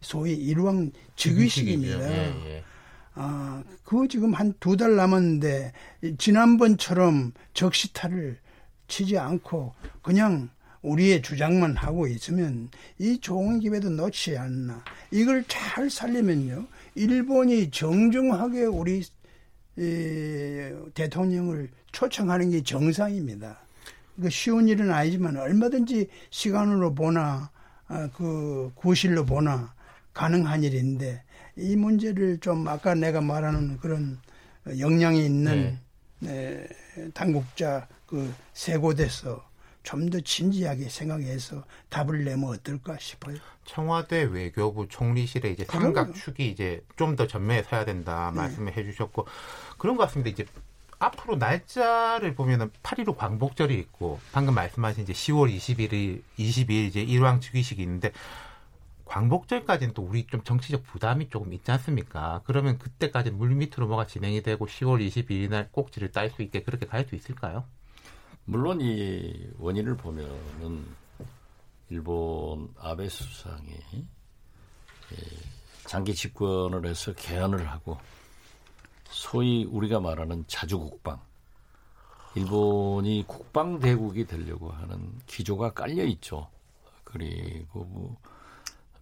Speaker 7: 소위 일왕 즉위식입니다.
Speaker 2: 예, 예.
Speaker 7: 아, 그거 지금 한 두 달 남았는데 지난번처럼 적시타를 치지 않고 그냥 우리의 주장만 하고 있으면 이 좋은 기회도 놓치지 않나. 이걸 잘 살리면요. 일본이 정중하게 우리 이, 대통령을 초청하는 게 정상입니다. 그 쉬운 일은 아니지만 얼마든지 시간으로 보나 아, 그 구실로 보나 가능한 일인데 이 문제를 좀 아까 내가 말하는 그런 역량이 있는 네, 당국자 그세 곳에서 좀 더 진지하게 생각해서 답을 내면 어떨까 싶어요.
Speaker 2: 청와대 외교부 총리실에 이제. 삼각축이 이제 좀 더 전면에 서야 된다
Speaker 7: 네.
Speaker 2: 말씀을 해주셨고 그런 것 같습니다. 이제 앞으로 날짜를 보면은 8.15 광복절이 있고 방금 말씀하신 이제 10월 21일, 22일 이제 일왕 즉위식이 있는데 광복절까지는 또 우리 좀 정치적 부담이 조금 있지 않습니까? 그러면 그때까지 물 밑으로 뭐가 진행이 되고 10월 22일 날 꼭지를 딸 수 있게 그렇게 갈 수 있을까요?
Speaker 8: 물론 이 원인을 보면은 일본 아베 수상이 예, 장기 집권을 해서 개헌을 하고 소위 우리가 말하는 자주국방 일본이 국방 대국이 되려고 하는 기조가 깔려 있죠. 그리고 뭐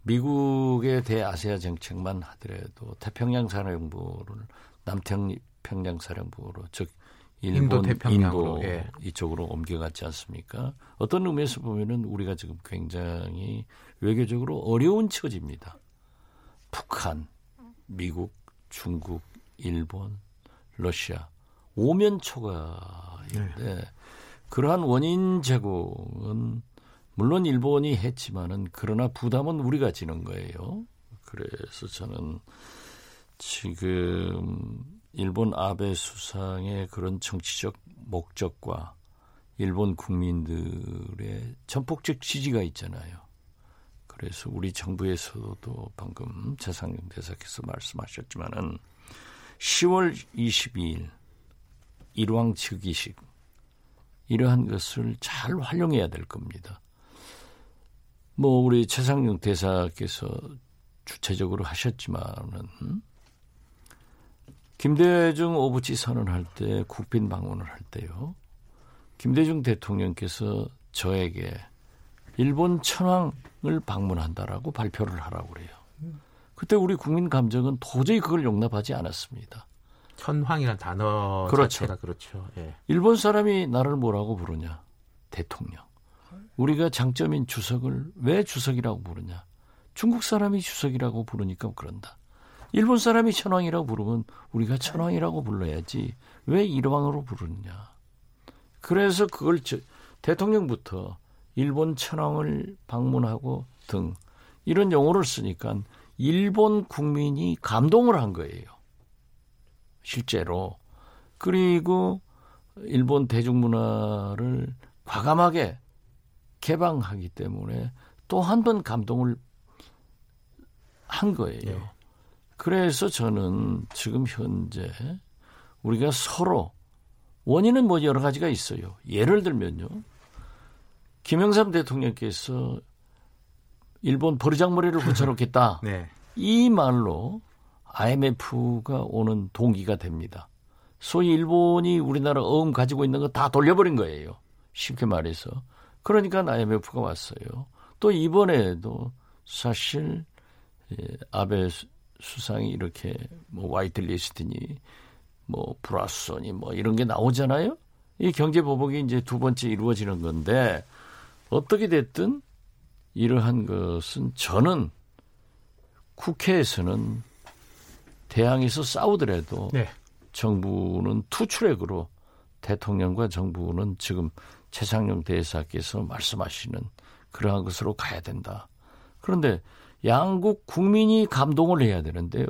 Speaker 8: 미국의 대아시아 정책만 하더라도 태평양 사령부를 남태평양 사령부로 즉 일본
Speaker 2: 인도 예.
Speaker 8: 이쪽으로 옮겨갔지 않습니까? 어떤 의미에서 보면은 우리가 지금 굉장히 외교적으로 어려운 처지입니다. 북한, 미국, 중국, 일본, 러시아 오면 초과인데 그러한 원인 제공은 물론 일본이 했지만은 그러나 부담은 우리가 지는 거예요. 그래서 저는 지금 일본 아베 수상의 그런 정치적 목적과 일본 국민들의 전폭적 지지가 있잖아요. 그래서 우리 정부에서도 방금 최상영 대사께서 말씀하셨지만은 10월 22일 일왕 즉위식 이러한 것을 잘 활용해야 될 겁니다. 뭐 우리 최상용 대사께서 주체적으로 하셨지만은 김대중 오부치 선언할 때 국빈 방문을 할 때요. 김대중 대통령께서 저에게 일본 천황을 방문한다라고 발표를 하라고 그래요. 그때 우리 국민 감정은 도저히 그걸 용납하지 않았습니다.
Speaker 2: 천황이란 단어
Speaker 8: 그렇죠.
Speaker 2: 자체가 그렇죠. 예.
Speaker 8: 일본 사람이 나를 뭐라고 부르냐? 대통령. 우리가 장점인 주석을 왜 주석이라고 부르냐? 중국 사람이 주석이라고 부르니까 그런다. 일본 사람이 천황이라고 부르면 우리가 천황이라고 불러야지 왜 일왕으로 부르느냐? 그래서 그걸 저, 대통령부터 일본 천황을 방문하고 등 이런 용어를 쓰니까 일본 국민이 감동을 한 거예요. 실제로. 그리고 일본 대중문화를 과감하게 개방하기 때문에 또 한 번 감동을 한 거예요. 네. 그래서 저는 지금 현재 우리가 서로 원인은 뭐 여러 가지가 있어요. 예를 들면요. 김영삼 대통령께서 일본 버르장머리를 붙여놓겠다. 네. 이 말로 IMF가 오는 동기가 됩니다. 소위 일본이 우리나라 어음 가지고 있는 거 다 돌려버린 거예요. 쉽게 말해서. 그러니까 IMF가 왔어요. 또 이번에도 사실 예, 아베 수상이 이렇게 뭐 화이트 리스트니 뭐 브라스니 뭐 이런 게 나오잖아요. 이 경제 보복이 이제 두 번째 이루어지는 건데 어떻게 됐든 이러한 것은 저는 국회에서는 대항에서 싸우더라도 네. 정부는 투트랙으로 대통령과 정부는 지금 최상용 대사께서 말씀하시는 그러한 것으로 가야 된다. 그런데 양국 국민이 감동을 해야 되는데요.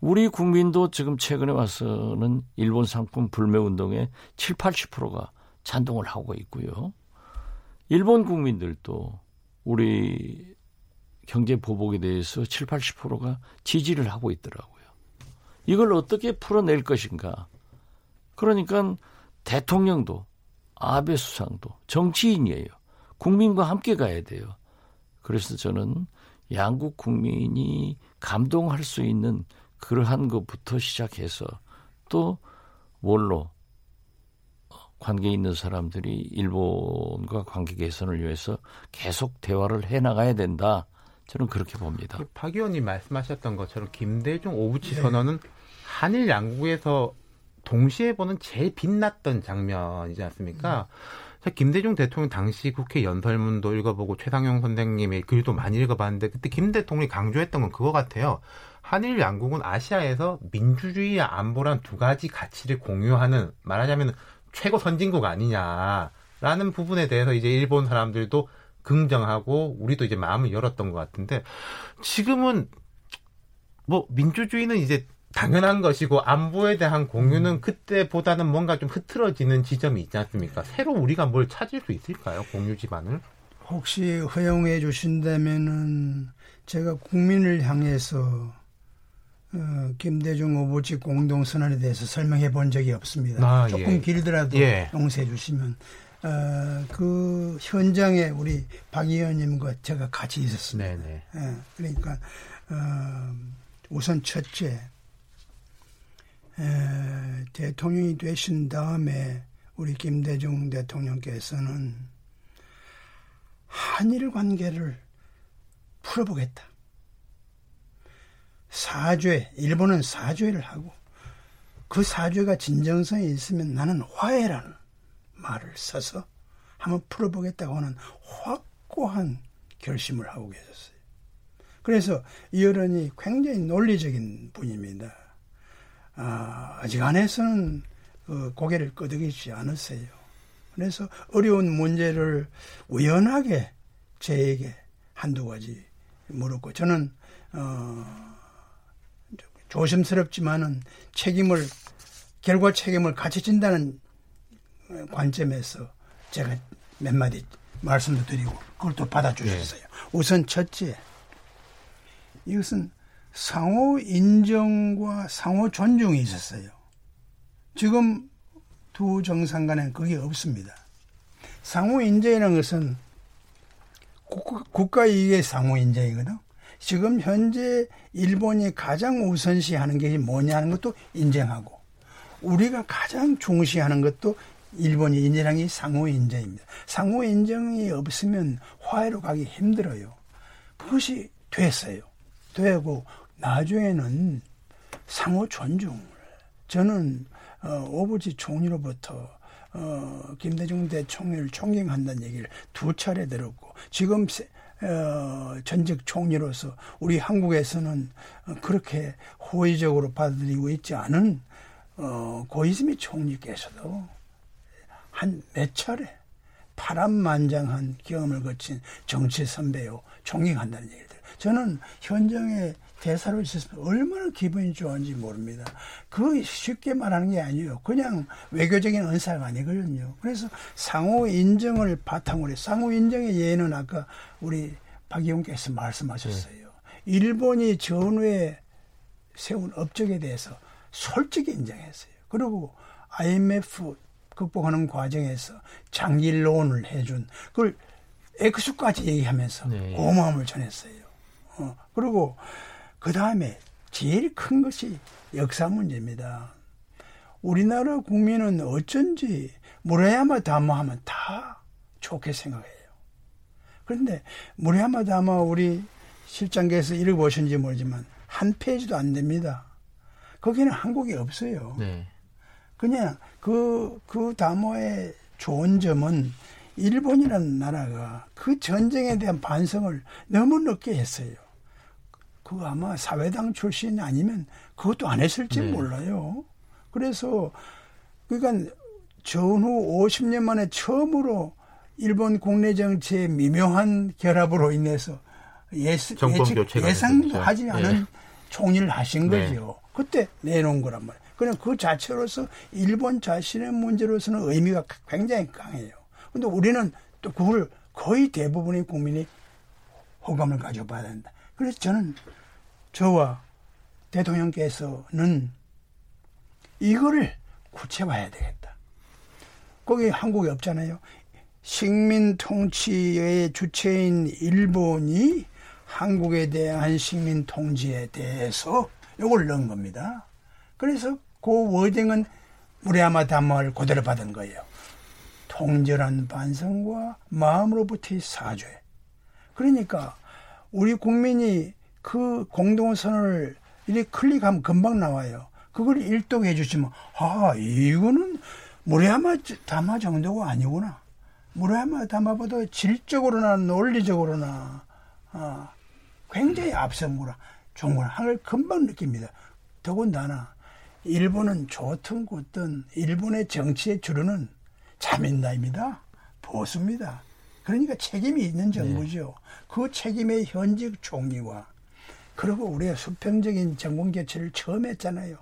Speaker 8: 우리 국민도 지금 최근에 와서는 일본 상품 불매 운동에 7, 80%가 찬동을 하고 있고요. 일본 국민들도 우리 경제 보복에 대해서 7, 80%가 지지를 하고 있더라고요. 이걸 어떻게 풀어낼 것인가. 그러니까 대통령도 아베 수상도 정치인이에요. 국민과 함께 가야 돼요. 그래서 저는 양국 국민이 감동할 수 있는 그러한 것부터 시작해서 또 원로 관계 있는 사람들이 일본과 관계 개선을 위해서 계속 대화를 해 나가야 된다. 저는 그렇게 봅니다.
Speaker 2: 박 의원님 말씀하셨던 것처럼 김대중 오부치 네. 선언은 한일 양국에서 동시에 보는 제일 빛났던 장면이지 않습니까? 음. 김대중 대통령 당시 국회 연설문도 읽어보고 최상용 선생님의 글도 많이 읽어봤는데 그때 김 대통령이 강조했던 건 그거 같아요. 한일 양국은 아시아에서 민주주의와 안보란 두 가지 가치를 공유하는 말하자면 최고 선진국 아니냐라는 부분에 대해서 이제 일본 사람들도 긍정하고 우리도 이제 마음을 열었던 것 같은데 지금은 뭐 민주주의는 이제 당연한 것이고 안보에 대한 공유는 음. 그때보다는 뭔가 좀 흐트러지는 지점이 있지 않습니까? 새로 우리가 뭘 찾을 수 있을까요? 공유 기반을?
Speaker 7: 혹시 허용해 주신다면은 제가 국민을 향해서 어, 김대중 오부지 공동선언에 대해서 설명해 본 적이 없습니다. 아, 조금 예. 길더라도 예. 용서해 주시면 어, 그 현장에 우리 박 의원님과 제가 같이 있었습니다. 네네. 예, 그러니까 어, 우선 첫째 에, 대통령이 되신 다음에 우리 김대중 대통령께서는 한일 관계를 풀어보겠다. 사죄, 일본은 사죄를 하고 그 사죄가 진정성이 있으면 나는 화해라는 말을 써서 한번 풀어보겠다고 하는 확고한 결심을 하고 계셨어요. 그래서 이어른이 굉장히 논리적인 분입니다. 아, 아직 안에서는 그 고개를 끄덕이지 않았어요. 그래서 어려운 문제를 우연하게 저에게 한두 가지 물었고 저는 어, 조심스럽지만은 책임을 결과 책임을 같이 진다는 관점에서 제가 몇 마디 말씀도 드리고 그걸 또 받아주셨어요. 네. 우선 첫째 이것은 상호 인정과 상호 존중이 있었어요. 지금 두 정상 간에는 그게 없습니다. 상호 인정이라는 것은 국가 이익의 상호 인정이거든. 지금 현재 일본이 가장 우선시하는 게 뭐냐 하는 것도 인정하고 우리가 가장 중시하는 것도 일본이 인정한 게 상호 인정입니다. 상호 인정이 없으면 화해로 가기 힘들어요. 그것이 됐어요. 되고 나중에는 상호 존중을 저는 어, 오부지 총리로부터 어, 김대중 대통령을 존경한다는 얘기를 두 차례 들었고 지금 어, 전직 총리로서 우리 한국에서는 그렇게 호의적으로 받아들이고 있지 않은 어, 고이즈미 총리께서도 한 몇 차례 파란만장한 경험을 거친 정치 선배요 존경한다는 얘기를 들어요. 저는 현장에 대사로 있었으면 얼마나 기분이 좋은지 모릅니다. 그 쉽게 말하는 게 아니에요. 그냥 외교적인 은사가 아니거든요. 그래서 상호 인정을 바탕으로 상호 인정의 예는 아까 우리 박 의원께서 말씀하셨어요. 네. 일본이 전후에 세운 업적에 대해서 솔직히 인정했어요. 그리고 IMF 극복하는 과정에서 장기론을 해준 그걸 액수까지 얘기하면서 네. 고마움을 전했어요. 어, 그리고 그 다음에 제일 큰 것이 역사 문제입니다. 우리나라 국민은 어쩐지 무라야마 다마하면 다 좋게 생각해요. 그런데 무라야마 다마 우리 실장께서 읽어보셨는지 모르지만 한 페이지도 안 됩니다. 거기는 한국이 없어요. 네. 그냥 그, 그 다모의 좋은 점은 일본이라는 나라가 그 전쟁에 대한 반성을 너무 늦게 했어요. 그 아마 사회당 출신 아니면 그것도 안 했을지 네. 몰라요. 그래서 그러니까 전후 50년 만에 처음으로 일본 국내 정치의 미묘한 결합으로 인해서 예스, 예측, 예상도 하지 않은 네. 총리를 하신 네. 거죠. 그때 내놓은 거란 말이에요. 그냥 그 자체로서 일본 자신의 문제로서는 의미가 굉장히 강해요. 근데 우리는 또 그걸 거의 대부분의 국민이 호감을 가져봐야 된다. 그래서 저는 저와 대통령께서는 이거를 구체화해야 되겠다. 거기 한국이 없잖아요. 식민 통치의 주체인 일본이 한국에 대한 식민 통치에 대해서 이걸 넣은 겁니다. 그래서 그 워딩은 무리야마 담마를 그대로 받은 거예요. 통절한 반성과 마음으로부터의 사죄. 그러니까 우리 국민이 그 공동선을 이렇게 클릭하면 금방 나와요. 그걸 일독해 주시면 아 이거는 무리야마 담마 정도가 아니구나. 무리야마 담마보다 질적으로나 논리적으로나 아, 굉장히 앞선 거라 좋은 하늘 금방 느낍니다. 더군다나 일본은 좋든 굳든 일본의 정치의 주류는 자민당입니다. 보수입니다. 그러니까 책임이 있는 정부죠. 네. 그 책임의 현직 총리와 그리고 우리가 수평적인 정권 교체를 처음 했잖아요.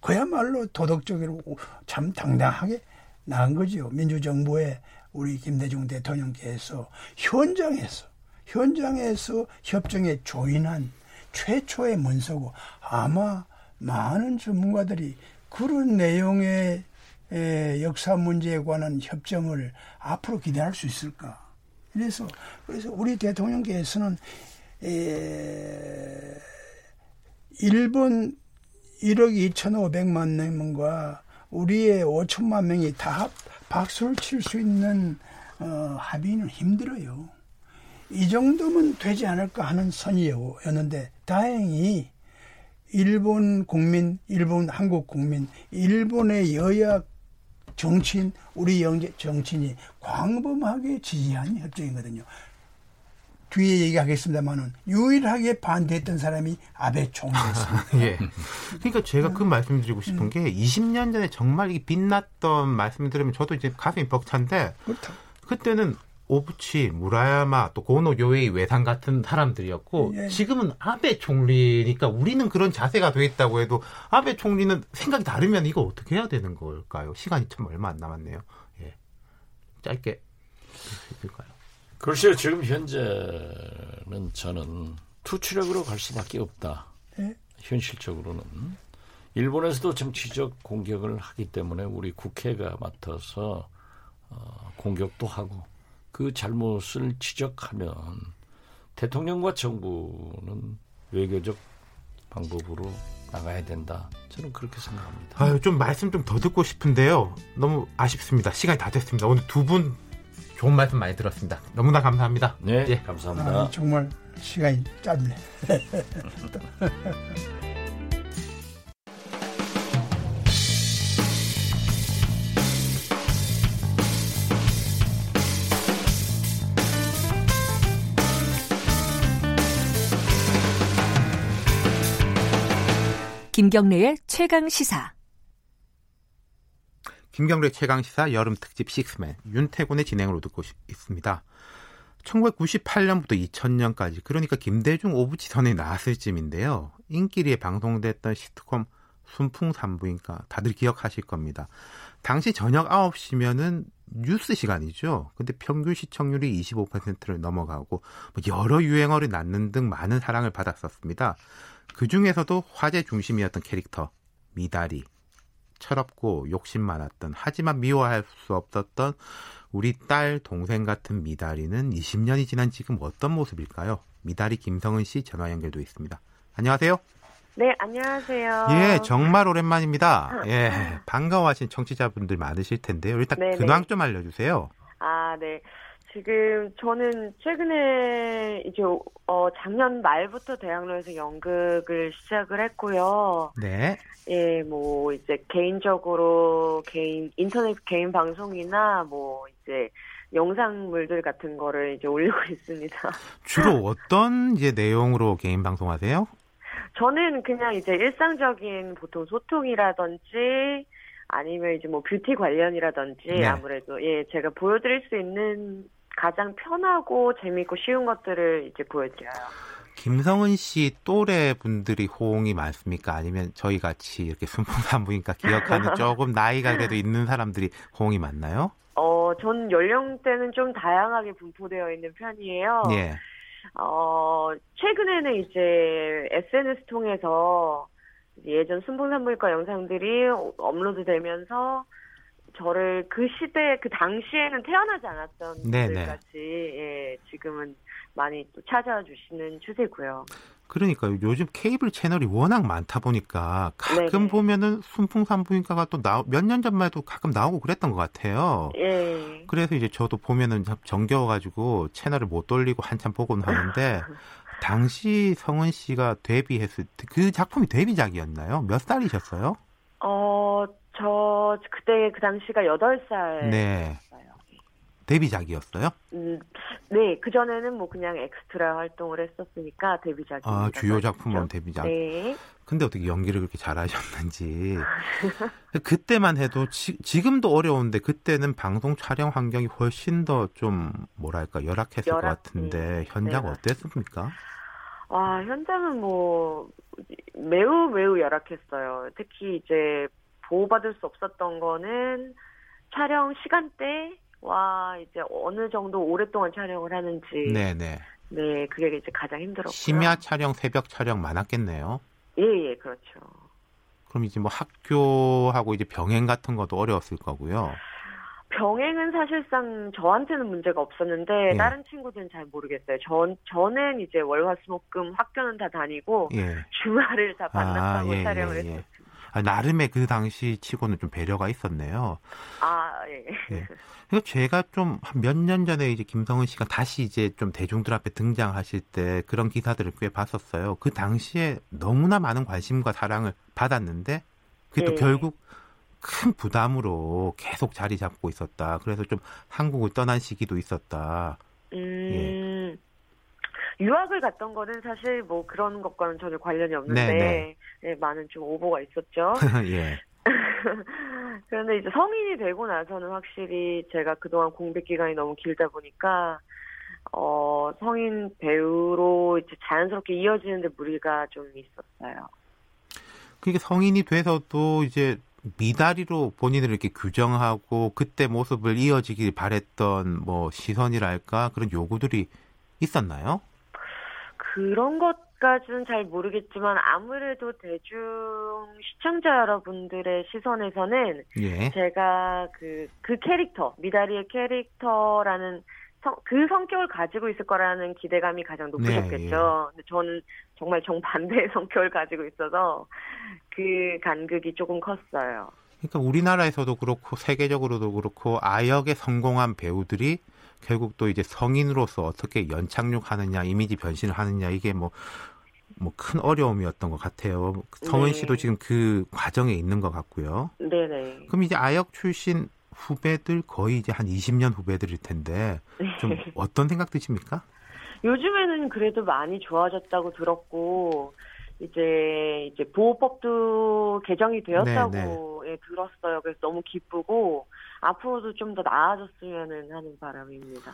Speaker 7: 그야말로 도덕적으로 참 당당하게 나은 거죠. 민주정부의 우리 김대중 대통령께서 현장에서 현장에서 협정에 조인한 최초의 문서고 아마 많은 전문가들이 그런 내용의 역사 문제에 관한 협정을 앞으로 기대할 수 있을까? 그래서 그래서 우리 대통령께서는 에, 일본 1억 2,500만 명과 우리의 5천만 명이 다 박수를 칠 수 있는 어, 합의는 힘들어요. 이 정도면 되지 않을까 하는 선이었는데 다행히 일본 국민, 일본 한국 국민, 일본의 여야 정치인, 우리 영재 정치인이 광범하게 지지한 협정이거든요. 뒤에 얘기하겠습니다만은 유일하게 반대했던 사람이 아베 총리였습니다. 예.
Speaker 2: 그러니까 제가 그 말씀드리고 싶은 게 20년 전에 정말 이 빛났던 말씀 들으면 저도 이제 가슴이 벅찬데 그렇다. 그때는 오부치, 무라야마, 또 고노 요에이 외상 같은 사람들이었고 예. 지금은 아베 총리니까 우리는 그런 자세가 돼 있다고 해도 아베 총리는 생각이 다르면 이거 어떻게 해야 되는 걸까요? 시간이 참 얼마 안 남았네요. 예. 짧게 해볼까요?
Speaker 8: 글쎄요, 지금 현재는 저는 투치력으로 갈 수밖에 없다. 예? 현실적으로는. 일본에서도 정치적 공격을 하기 때문에 우리 국회가 맡아서 어, 공격도 하고 그 잘못을 지적하면 대통령과 정부는 외교적 방법으로 나가야 된다. 저는 그렇게 생각합니다.
Speaker 2: 아유, 좀 말씀 좀 더 듣고 싶은데요. 너무 아쉽습니다. 시간이 다 됐습니다. 오늘 두 분 좋은 말씀 많이 들었습니다. 너무나 감사합니다.
Speaker 8: 네, 예. 감사합니다.
Speaker 7: 아, 정말 시간이 짧네.
Speaker 5: 김경래의 최강 시사.
Speaker 2: 김경래 최강 시사 여름 특집 식스맨 윤태곤의 진행으로 듣고 있습니다. 1998년부터 2000년까지 그러니까 김대중 오부치선에 나왔을 쯤인데요. 인기리에 방송됐던 시트콤 순풍산부인과 다들 기억하실 겁니다. 당시 저녁 9시면은 뉴스 시간이죠. 근데 평균 시청률이 25%를 넘어가고 뭐 여러 유행어를 낳는 등 많은 사랑을 받았었습니다. 그 중에서도 화제 중심이었던 캐릭터 미다리 철없고 욕심 많았던 하지만 미워할 수 없었던 우리 딸 동생 같은 미다리는 20년이 지난 지금 어떤 모습일까요? 미다리 김성은 씨 전화 연결도 있습니다. 안녕하세요.
Speaker 9: 네, 안녕하세요.
Speaker 2: 예, 정말 오랜만입니다. 예, 반가워하신 청취자분들 많으실 텐데요. 일단 네네. 근황 좀 알려주세요.
Speaker 9: 아, 네. 지금 저는 최근에 이제 어 작년 말부터 대학로에서 연극을 시작을 했고요.
Speaker 2: 네.
Speaker 9: 예, 뭐 이제 개인적으로 개인 인터넷 개인 방송이나 뭐 이제 영상물들 같은 거를 이제 올리고 있습니다.
Speaker 2: 주로 어떤 이제 내용으로 개인 방송하세요?
Speaker 9: 저는 그냥 이제 일상적인 보통 소통이라든지 아니면 이제 뭐 뷰티 관련이라든지 네. 아무래도 예 제가 보여드릴 수 있는 가장 편하고 재미있고 쉬운 것들을 이제 보여드려요.
Speaker 2: 김성은 씨 또래 분들이 호응이 많습니까? 아니면 저희 같이 이렇게 순풍산부인과 기억하는 조금 나이가 그래도 있는 사람들이 호응이 많나요?
Speaker 9: 어, 전 연령대는 좀 다양하게 분포되어 있는 편이에요.
Speaker 2: 예.
Speaker 9: 어, 최근에는 이제 SNS 통해서 예전 순풍산부인과 영상들이 업로드 되면서 저를 그 시대 그 당시에는 태어나지 않았던 분들까지 예, 지금은 많이 또 찾아와 주시는 추세고요.
Speaker 2: 그러니까 요즘 케이블 채널이 워낙 많다 보니까 가끔 네네. 보면은 순풍산부인과가 또 몇 년 전만 해도 가끔 나오고 그랬던 것 같아요.
Speaker 9: 예.
Speaker 2: 그래서 이제 저도 보면은 정겨워가지고 채널을 못 돌리고 한참 보곤 하는데 당시 성은 씨가 데뷔했을 때 그 작품이 데뷔작이었나요? 몇 살이셨어요?
Speaker 9: 어, 저 그때 그 당시가 8살.
Speaker 2: 네. 데뷔작이었어요?
Speaker 9: 음, 네, 그 전에는 뭐 그냥 엑스트라 활동을 했었으니까 데뷔작이.
Speaker 2: 아, 주요 작품은 데뷔작.
Speaker 9: 네.
Speaker 2: 근데 어떻게 연기를 그렇게 잘하셨는지. 그때만 해도 지, 지금도 어려운데 그때는 방송 촬영 환경이 훨씬 더 좀 뭐랄까 열악했을 열악, 것 같은데 네. 현장 네. 어땠습니까?
Speaker 9: 와, 현장은 뭐 매우 매우 열악했어요. 특히 이제 보호받을 수 없었던 거는 촬영 시간대와 이제 어느 정도 오랫동안 촬영을 하는지.
Speaker 2: 네네.
Speaker 9: 네, 그게 이제 가장 힘들었고요.
Speaker 2: 심야 촬영, 새벽 촬영 많았겠네요.
Speaker 9: 예, 예, 그렇죠.
Speaker 2: 그럼 이제 뭐 학교하고 이제 병행 같은 것도 어려웠을 거고요.
Speaker 9: 병행은 사실상 저한테는 문제가 없었는데 예. 다른 친구들은 잘 모르겠어요. 전 저는 이제 월화수목금 학교는 다 다니고 예. 주말을 다 반납하고 아, 예, 촬영을 예, 예. 했었어요.
Speaker 2: 아, 나름의 그 당시 치고는 좀 배려가 있었네요.
Speaker 9: 아, 예.
Speaker 2: 예. 그래서 제가 좀 몇 년 전에 이제 김성은 씨가 다시 이제 좀 대중들 앞에 등장하실 때 그런 기사들을 꽤 봤었어요. 그 당시에 너무나 많은 관심과 사랑을 받았는데 그게 또 예. 결국 큰 부담으로 계속 자리 잡고 있었다. 그래서 좀 한국을 떠난 시기도 있었다.
Speaker 9: 음. 예. 유학을 갔던 거는 사실 뭐 그런 것과는 전혀 관련이 없는데 네, 네. 네, 많은 좀 오보가 있었죠.
Speaker 2: 예.
Speaker 9: 그런데 이제 성인이 되고 나서는 확실히 제가 그동안 공백 기간이 너무 길다 보니까 어 성인 배우로 이제 자연스럽게 이어지는데 무리가 좀 있었어요.
Speaker 2: 그게 성인이 돼서도 이제 미다리로 본인을 이렇게 규정하고 그때 모습을 이어지길 바랬던 뭐 시선이랄까 그런 요구들이 있었나요?
Speaker 9: 그런 것까지는 잘 모르겠지만 아무래도 대중 시청자 여러분들의 시선에서는
Speaker 2: 예.
Speaker 9: 제가 그, 그 캐릭터, 미다리의 캐릭터라는 성, 그 성격을 가지고 있을 거라는 기대감이 가장 높으셨겠죠. 네, 예. 저는 정말 정반대의 성격을 가지고 있어서 그 간극이 조금 컸어요.
Speaker 2: 그러니까 우리나라에서도 그렇고 세계적으로도 그렇고 아역에 성공한 배우들이 결국 또 이제 성인으로서 어떻게 연착륙하느냐, 이미지 변신을 하느냐 이게 뭐 뭐 큰 어려움이었던 것 같아요. 성은 네. 씨도 지금 그 과정에 있는 것 같고요.
Speaker 9: 네네.
Speaker 2: 그럼 이제 아역 출신 후배들 거의 이제 한 20년 후배들일 텐데 좀 네. 어떤 생각 드십니까?
Speaker 9: 요즘에는 그래도 많이 좋아졌다고 들었고 이제 이제 보호법도 개정이 되었다고 예, 들었어요. 그래서 너무 기쁘고 앞으로도 좀 더 나아졌으면 하는 바람입니다.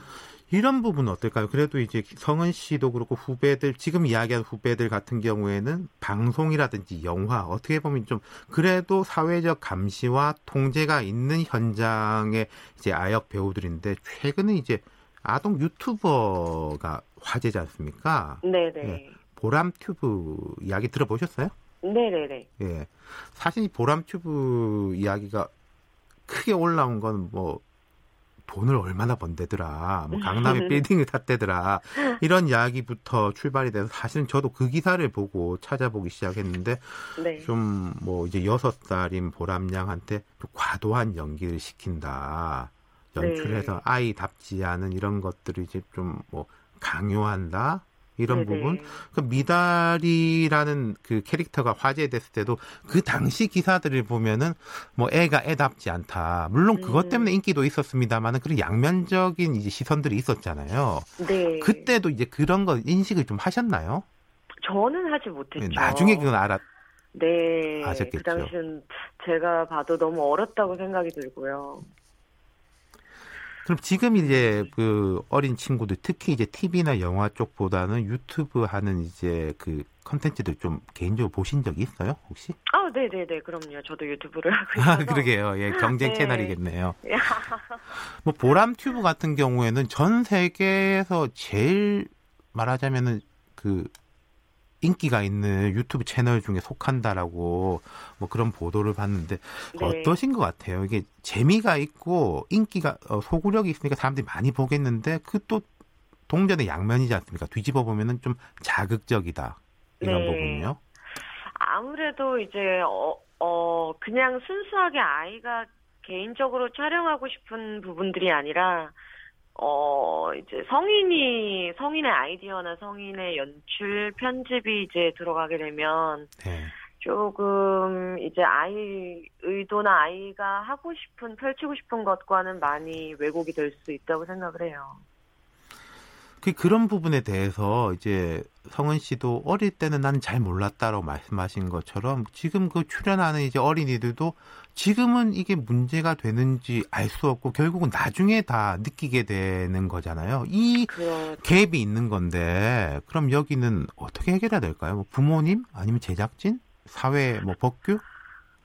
Speaker 2: 이런 부분은 어떨까요? 그래도 이제 성은 씨도 그렇고 후배들 지금 이야기한 후배들 같은 경우에는 방송이라든지 영화 어떻게 보면 좀 그래도 사회적 감시와 통제가 있는 현장의 이제 아역 배우들인데 최근에 이제 아동 유튜버가 화제지 않습니까?
Speaker 9: 네네.
Speaker 2: 예. 보람 튜브 이야기 들어보셨어요?
Speaker 9: 네네네.
Speaker 2: 예. 사실 이 보람 튜브 이야기가 크게 올라온 건 뭐 돈을 얼마나 번대더라, 뭐 강남에 빌딩을 탔대더라 이런 이야기부터 출발이 돼서 사실은 저도 그 기사를 보고 찾아보기 시작했는데
Speaker 9: 네.
Speaker 2: 좀뭐 이제 여섯 살인 보람 양한테 좀 과도한 연기를 시킨다. 연출해서
Speaker 9: 네.
Speaker 2: 아이답지 않은 이런 것들을 이제 좀 뭐 강요한다. 이런
Speaker 9: 네네.
Speaker 2: 부분. 그 미달이라는 그 캐릭터가 화제됐을 때도 그 당시 기사들을 보면은 뭐 애가 애답지 않다. 물론 그것
Speaker 9: 음.
Speaker 2: 때문에 인기도 있었습니다만은 그런 양면적인 이제 시선들이 있었잖아요.
Speaker 9: 네.
Speaker 2: 그때도 이제 그런 거 인식을 좀 하셨나요?
Speaker 9: 저는 하지 못했죠.
Speaker 2: 나중에 그건 알았.
Speaker 9: 네.
Speaker 2: 아셨겠죠.
Speaker 9: 그 당시는 제가 봐도 너무 어렵다고 생각이 들고요.
Speaker 2: 그럼 지금 이제 그 어린 친구들 특히 이제 TV나 영화 쪽보다는 유튜브 하는 이제 그 컨텐츠들 좀 개인적으로 보신 적 있어요 혹시?
Speaker 9: 아, 네 네 네. 그럼요. 저도 유튜브를 하고 있어서.
Speaker 2: 아 그러게요. 예 경쟁
Speaker 9: 네.
Speaker 2: 채널이겠네요. 뭐 보람 튜브 같은 경우에는 전 세계에서 제일 말하자면은 그 인기가 있는 유튜브 채널 중에 속한다라고 뭐 그런 보도를 봤는데
Speaker 9: 네.
Speaker 2: 어떠신 것 같아요? 이게 재미가 있고 인기가 어, 소구력이 있으니까 사람들이 많이 보겠는데 그 또 동전의 양면이지 않습니까? 뒤집어 보면은 좀 자극적이다 이런
Speaker 9: 네.
Speaker 2: 부분요.
Speaker 9: 아무래도 이제 어, 어 그냥 순수하게 아이가 개인적으로 촬영하고 싶은 부분들이 아니라 어 이제 성인이 성인의 아이디어나 성인의 연출 편집이 이제 들어가게 되면
Speaker 2: 네.
Speaker 9: 조금 이제 아이 의도나 아이가 하고 싶은 펼치고 싶은 것과는 많이 왜곡이 될 수 있다고 생각을 해요.
Speaker 2: 그 그런 부분에 대해서 이제 성은 씨도 어릴 때는 나는 잘 몰랐다라고 말씀하신 것처럼 지금 그 출연하는 이제 어린이들도 지금은 이게 문제가 되는지 알 수 없고 결국은 나중에 다 느끼게 되는 거잖아요. 이
Speaker 9: 그런
Speaker 2: 갭이 있는 건데 그럼 여기는 어떻게 해결해야 될까요? 뭐 부모님 아니면 제작진, 사회 뭐 법규?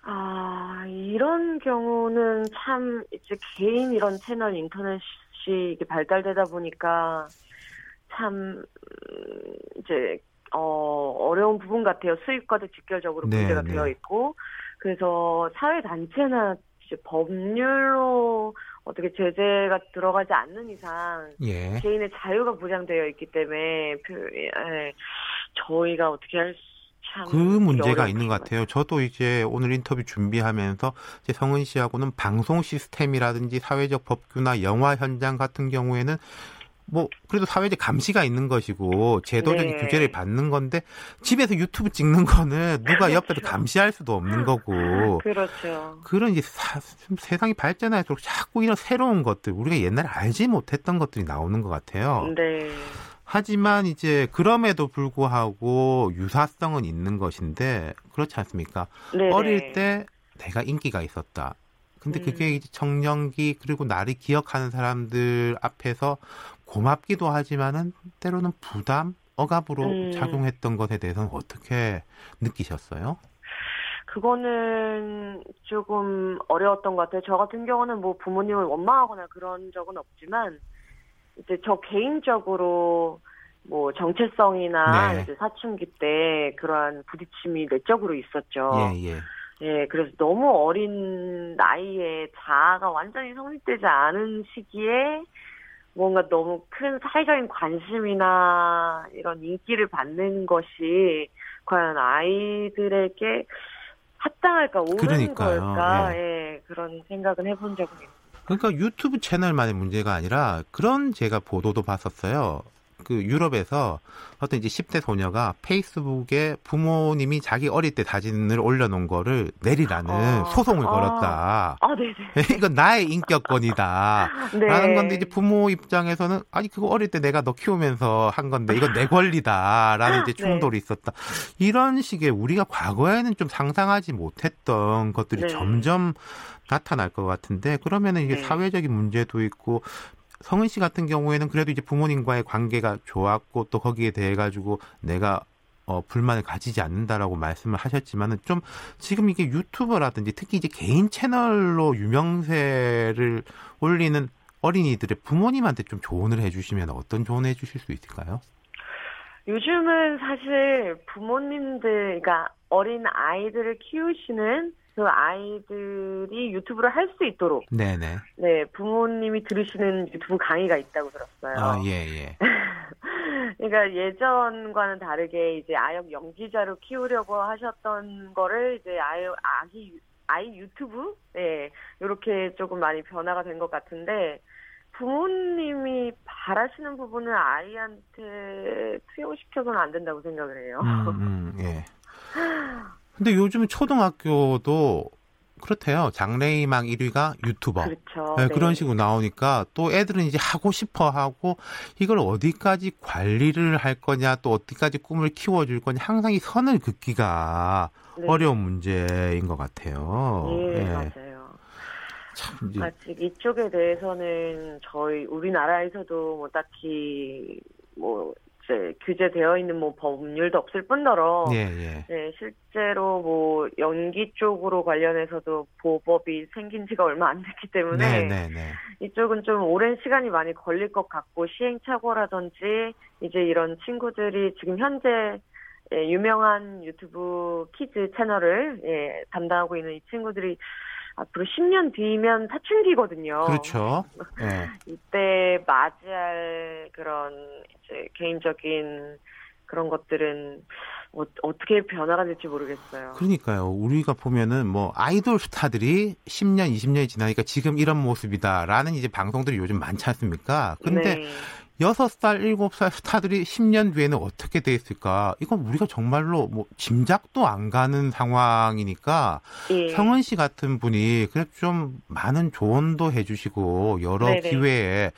Speaker 9: 아, 이런 경우는 참 이제 개인 이런 채널 인터넷이 이게 발달되다 보니까 참 음, 이제 어 어려운 부분 같아요. 수익과도 직결적으로
Speaker 2: 네,
Speaker 9: 문제가
Speaker 2: 네.
Speaker 9: 되어 있고 그래서 사회 단체나 이제 법률로 어떻게 제재가 들어가지 않는 이상
Speaker 2: 예.
Speaker 9: 개인의 자유가 보장되어 있기 때문에 그, 예, 저희가 어떻게 할참
Speaker 2: 그 문제가 있는 것 같아요. 저도 이제 오늘 인터뷰 준비하면서 이제 성은 씨하고는 방송 시스템이라든지 사회적 법규나 영화 현장 같은 경우에는 뭐 그래도 사회적 감시가 있는 것이고 제도적인
Speaker 9: 네.
Speaker 2: 규제를 받는 건데 집에서 유튜브 찍는 거는 누가 옆에서
Speaker 9: 그렇죠.
Speaker 2: 감시할 수도 없는 거고
Speaker 9: 그렇죠.
Speaker 2: 그런 이제 사- 좀 세상이 발전할수록 자꾸 이런 새로운 것들 우리가 옛날에 알지 못했던 것들이 나오는 것 같아요.
Speaker 9: 네.
Speaker 2: 하지만 이제 그럼에도 불구하고 유사성은 있는 것인데 그렇지 않습니까?
Speaker 9: 네.
Speaker 2: 어릴 때 내가 인기가 있었다. 근데
Speaker 9: 음.
Speaker 2: 그게 이제 청년기 그리고 나를 기억하는 사람들 앞에서 고맙기도 하지만은 때로는 부담, 억압으로
Speaker 9: 음.
Speaker 2: 작용했던 것에 대해서는 어떻게 느끼셨어요?
Speaker 9: 그거는 조금 어려웠던 것 같아요. 저 같은 경우는 뭐 부모님을 원망하거나 그런 적은 없지만 이제 저 개인적으로 뭐 정체성이나
Speaker 2: 네.
Speaker 9: 이제 사춘기 때 그러한 부딪힘이 내적으로 있었죠.
Speaker 2: 예, 예.
Speaker 9: 예, 그래서 너무 어린 나이에 자아가 완전히 성립되지 않은 시기에 뭔가 너무 큰 사회적인 관심이나 이런 인기를 받는 것이 과연 아이들에게 합당할까, 옳은
Speaker 2: 그러니까요.
Speaker 9: 걸까, 예, 그런 생각은 해본 적은 있어요.
Speaker 2: 그러니까 유튜브 채널만의 문제가 아니라 그런 제가 보도도 봤었어요. 그 유럽에서 어떤 이제 10대 소녀가 페이스북에 부모님이 자기 어릴 때 사진을 올려놓은 거를 내리라는
Speaker 9: 아,
Speaker 2: 소송을
Speaker 9: 아.
Speaker 2: 걸었다.
Speaker 9: 아, 네네.
Speaker 2: 이건 나의 인격권이다.
Speaker 9: 네.
Speaker 2: 라는 건데 이제 부모 입장에서는 아니 그거 어릴 때 내가 너 키우면서 한 건데 이건 내 권리다라는 이제
Speaker 9: 네.
Speaker 2: 충돌이 있었다. 이런 식의 우리가 과거에는 좀 상상하지 못했던 것들이
Speaker 9: 네.
Speaker 2: 점점 나타날 것 같은데 그러면은 이게
Speaker 9: 네.
Speaker 2: 사회적인 문제도 있고 성은 씨 같은 경우에는 그래도 이제 부모님과의 관계가 좋았고 또 거기에 대해 가지고 내가 어, 불만을 가지지 않는다라고 말씀을 하셨지만은 좀 지금 이게 유튜버라든지 특히 이제 개인 채널로 유명세를 올리는 어린이들의 부모님한테 좀 조언을 해주시면 어떤 조언을 해주실 수 있을까요?
Speaker 9: 요즘은 사실 부모님들, 그러니까 어린 아이들을 키우시는 그 아이들이 유튜브를 할 수 있도록
Speaker 2: 네네.
Speaker 9: 네 부모님이 들으시는 유튜브 강의가 있다고 들었어요.
Speaker 2: 아, 예, 예.
Speaker 9: 그러니까 예전과는 다르게 이제 아역 연기자로 키우려고 하셨던 거를 이제 아이 아기 아이 유튜브 예 이렇게 조금 많이 변화가 된 것 같은데 부모님이 바라시는 부분을 아이한테 투영시켜서는 안 된다고 생각을 해요.
Speaker 2: 음, 음, 예. 근데 요즘 초등학교도 그렇대요. 장래희망 1위가 유튜버.
Speaker 9: 그렇죠.
Speaker 2: 네,
Speaker 9: 네.
Speaker 2: 그런 식으로 나오니까 또 애들은 이제 하고 싶어 하고 이걸 어디까지 관리를 할 거냐 또 어디까지 꿈을 키워줄 거냐 항상 이 선을 긋기가
Speaker 9: 네.
Speaker 2: 어려운 문제인 것 같아요.
Speaker 9: 예,
Speaker 2: 예.
Speaker 9: 맞아요.
Speaker 2: 참 이제
Speaker 9: 아직 이쪽에 대해서는 저희 우리나라에서도 뭐 딱히 뭐 이제 규제되어 있는 뭐 법률도 없을 뿐더러
Speaker 2: 예, 예.
Speaker 9: 네, 실제로 뭐 연기 쪽으로 관련해서도 보법이 생긴 지가 얼마 안 됐기 때문에
Speaker 2: 네, 네, 네.
Speaker 9: 이쪽은 좀 오랜 시간이 많이 걸릴 것 같고 시행착오라든지 이제 이런 친구들이 지금 현재 예, 유명한 유튜브 kids 채널을 예, 담당하고 있는 이 친구들이 앞으로 10년 뒤면 사춘기거든요.
Speaker 2: 그렇죠. 예.
Speaker 9: 이때 맞이할 그런 이제 개인적인 그런 것들은 어, 어떻게 변화가 될지 모르겠어요.
Speaker 2: 그러니까요. 우리가 보면은 뭐 아이돌 스타들이 10년, 20년이 지나니까 지금 이런 모습이다라는 이제 방송들이 요즘 많지 않습니까? 근데
Speaker 9: 네.
Speaker 2: 여섯 살 일곱 살 스타들이 10년 뒤에는 어떻게 돼 있을까? 이건 우리가 정말로 뭐 짐작도 안 가는 상황이니까
Speaker 9: 예.
Speaker 2: 성은 씨 같은 분이 그래도 좀 많은 조언도 해주시고 여러
Speaker 9: 네네.
Speaker 2: 기회에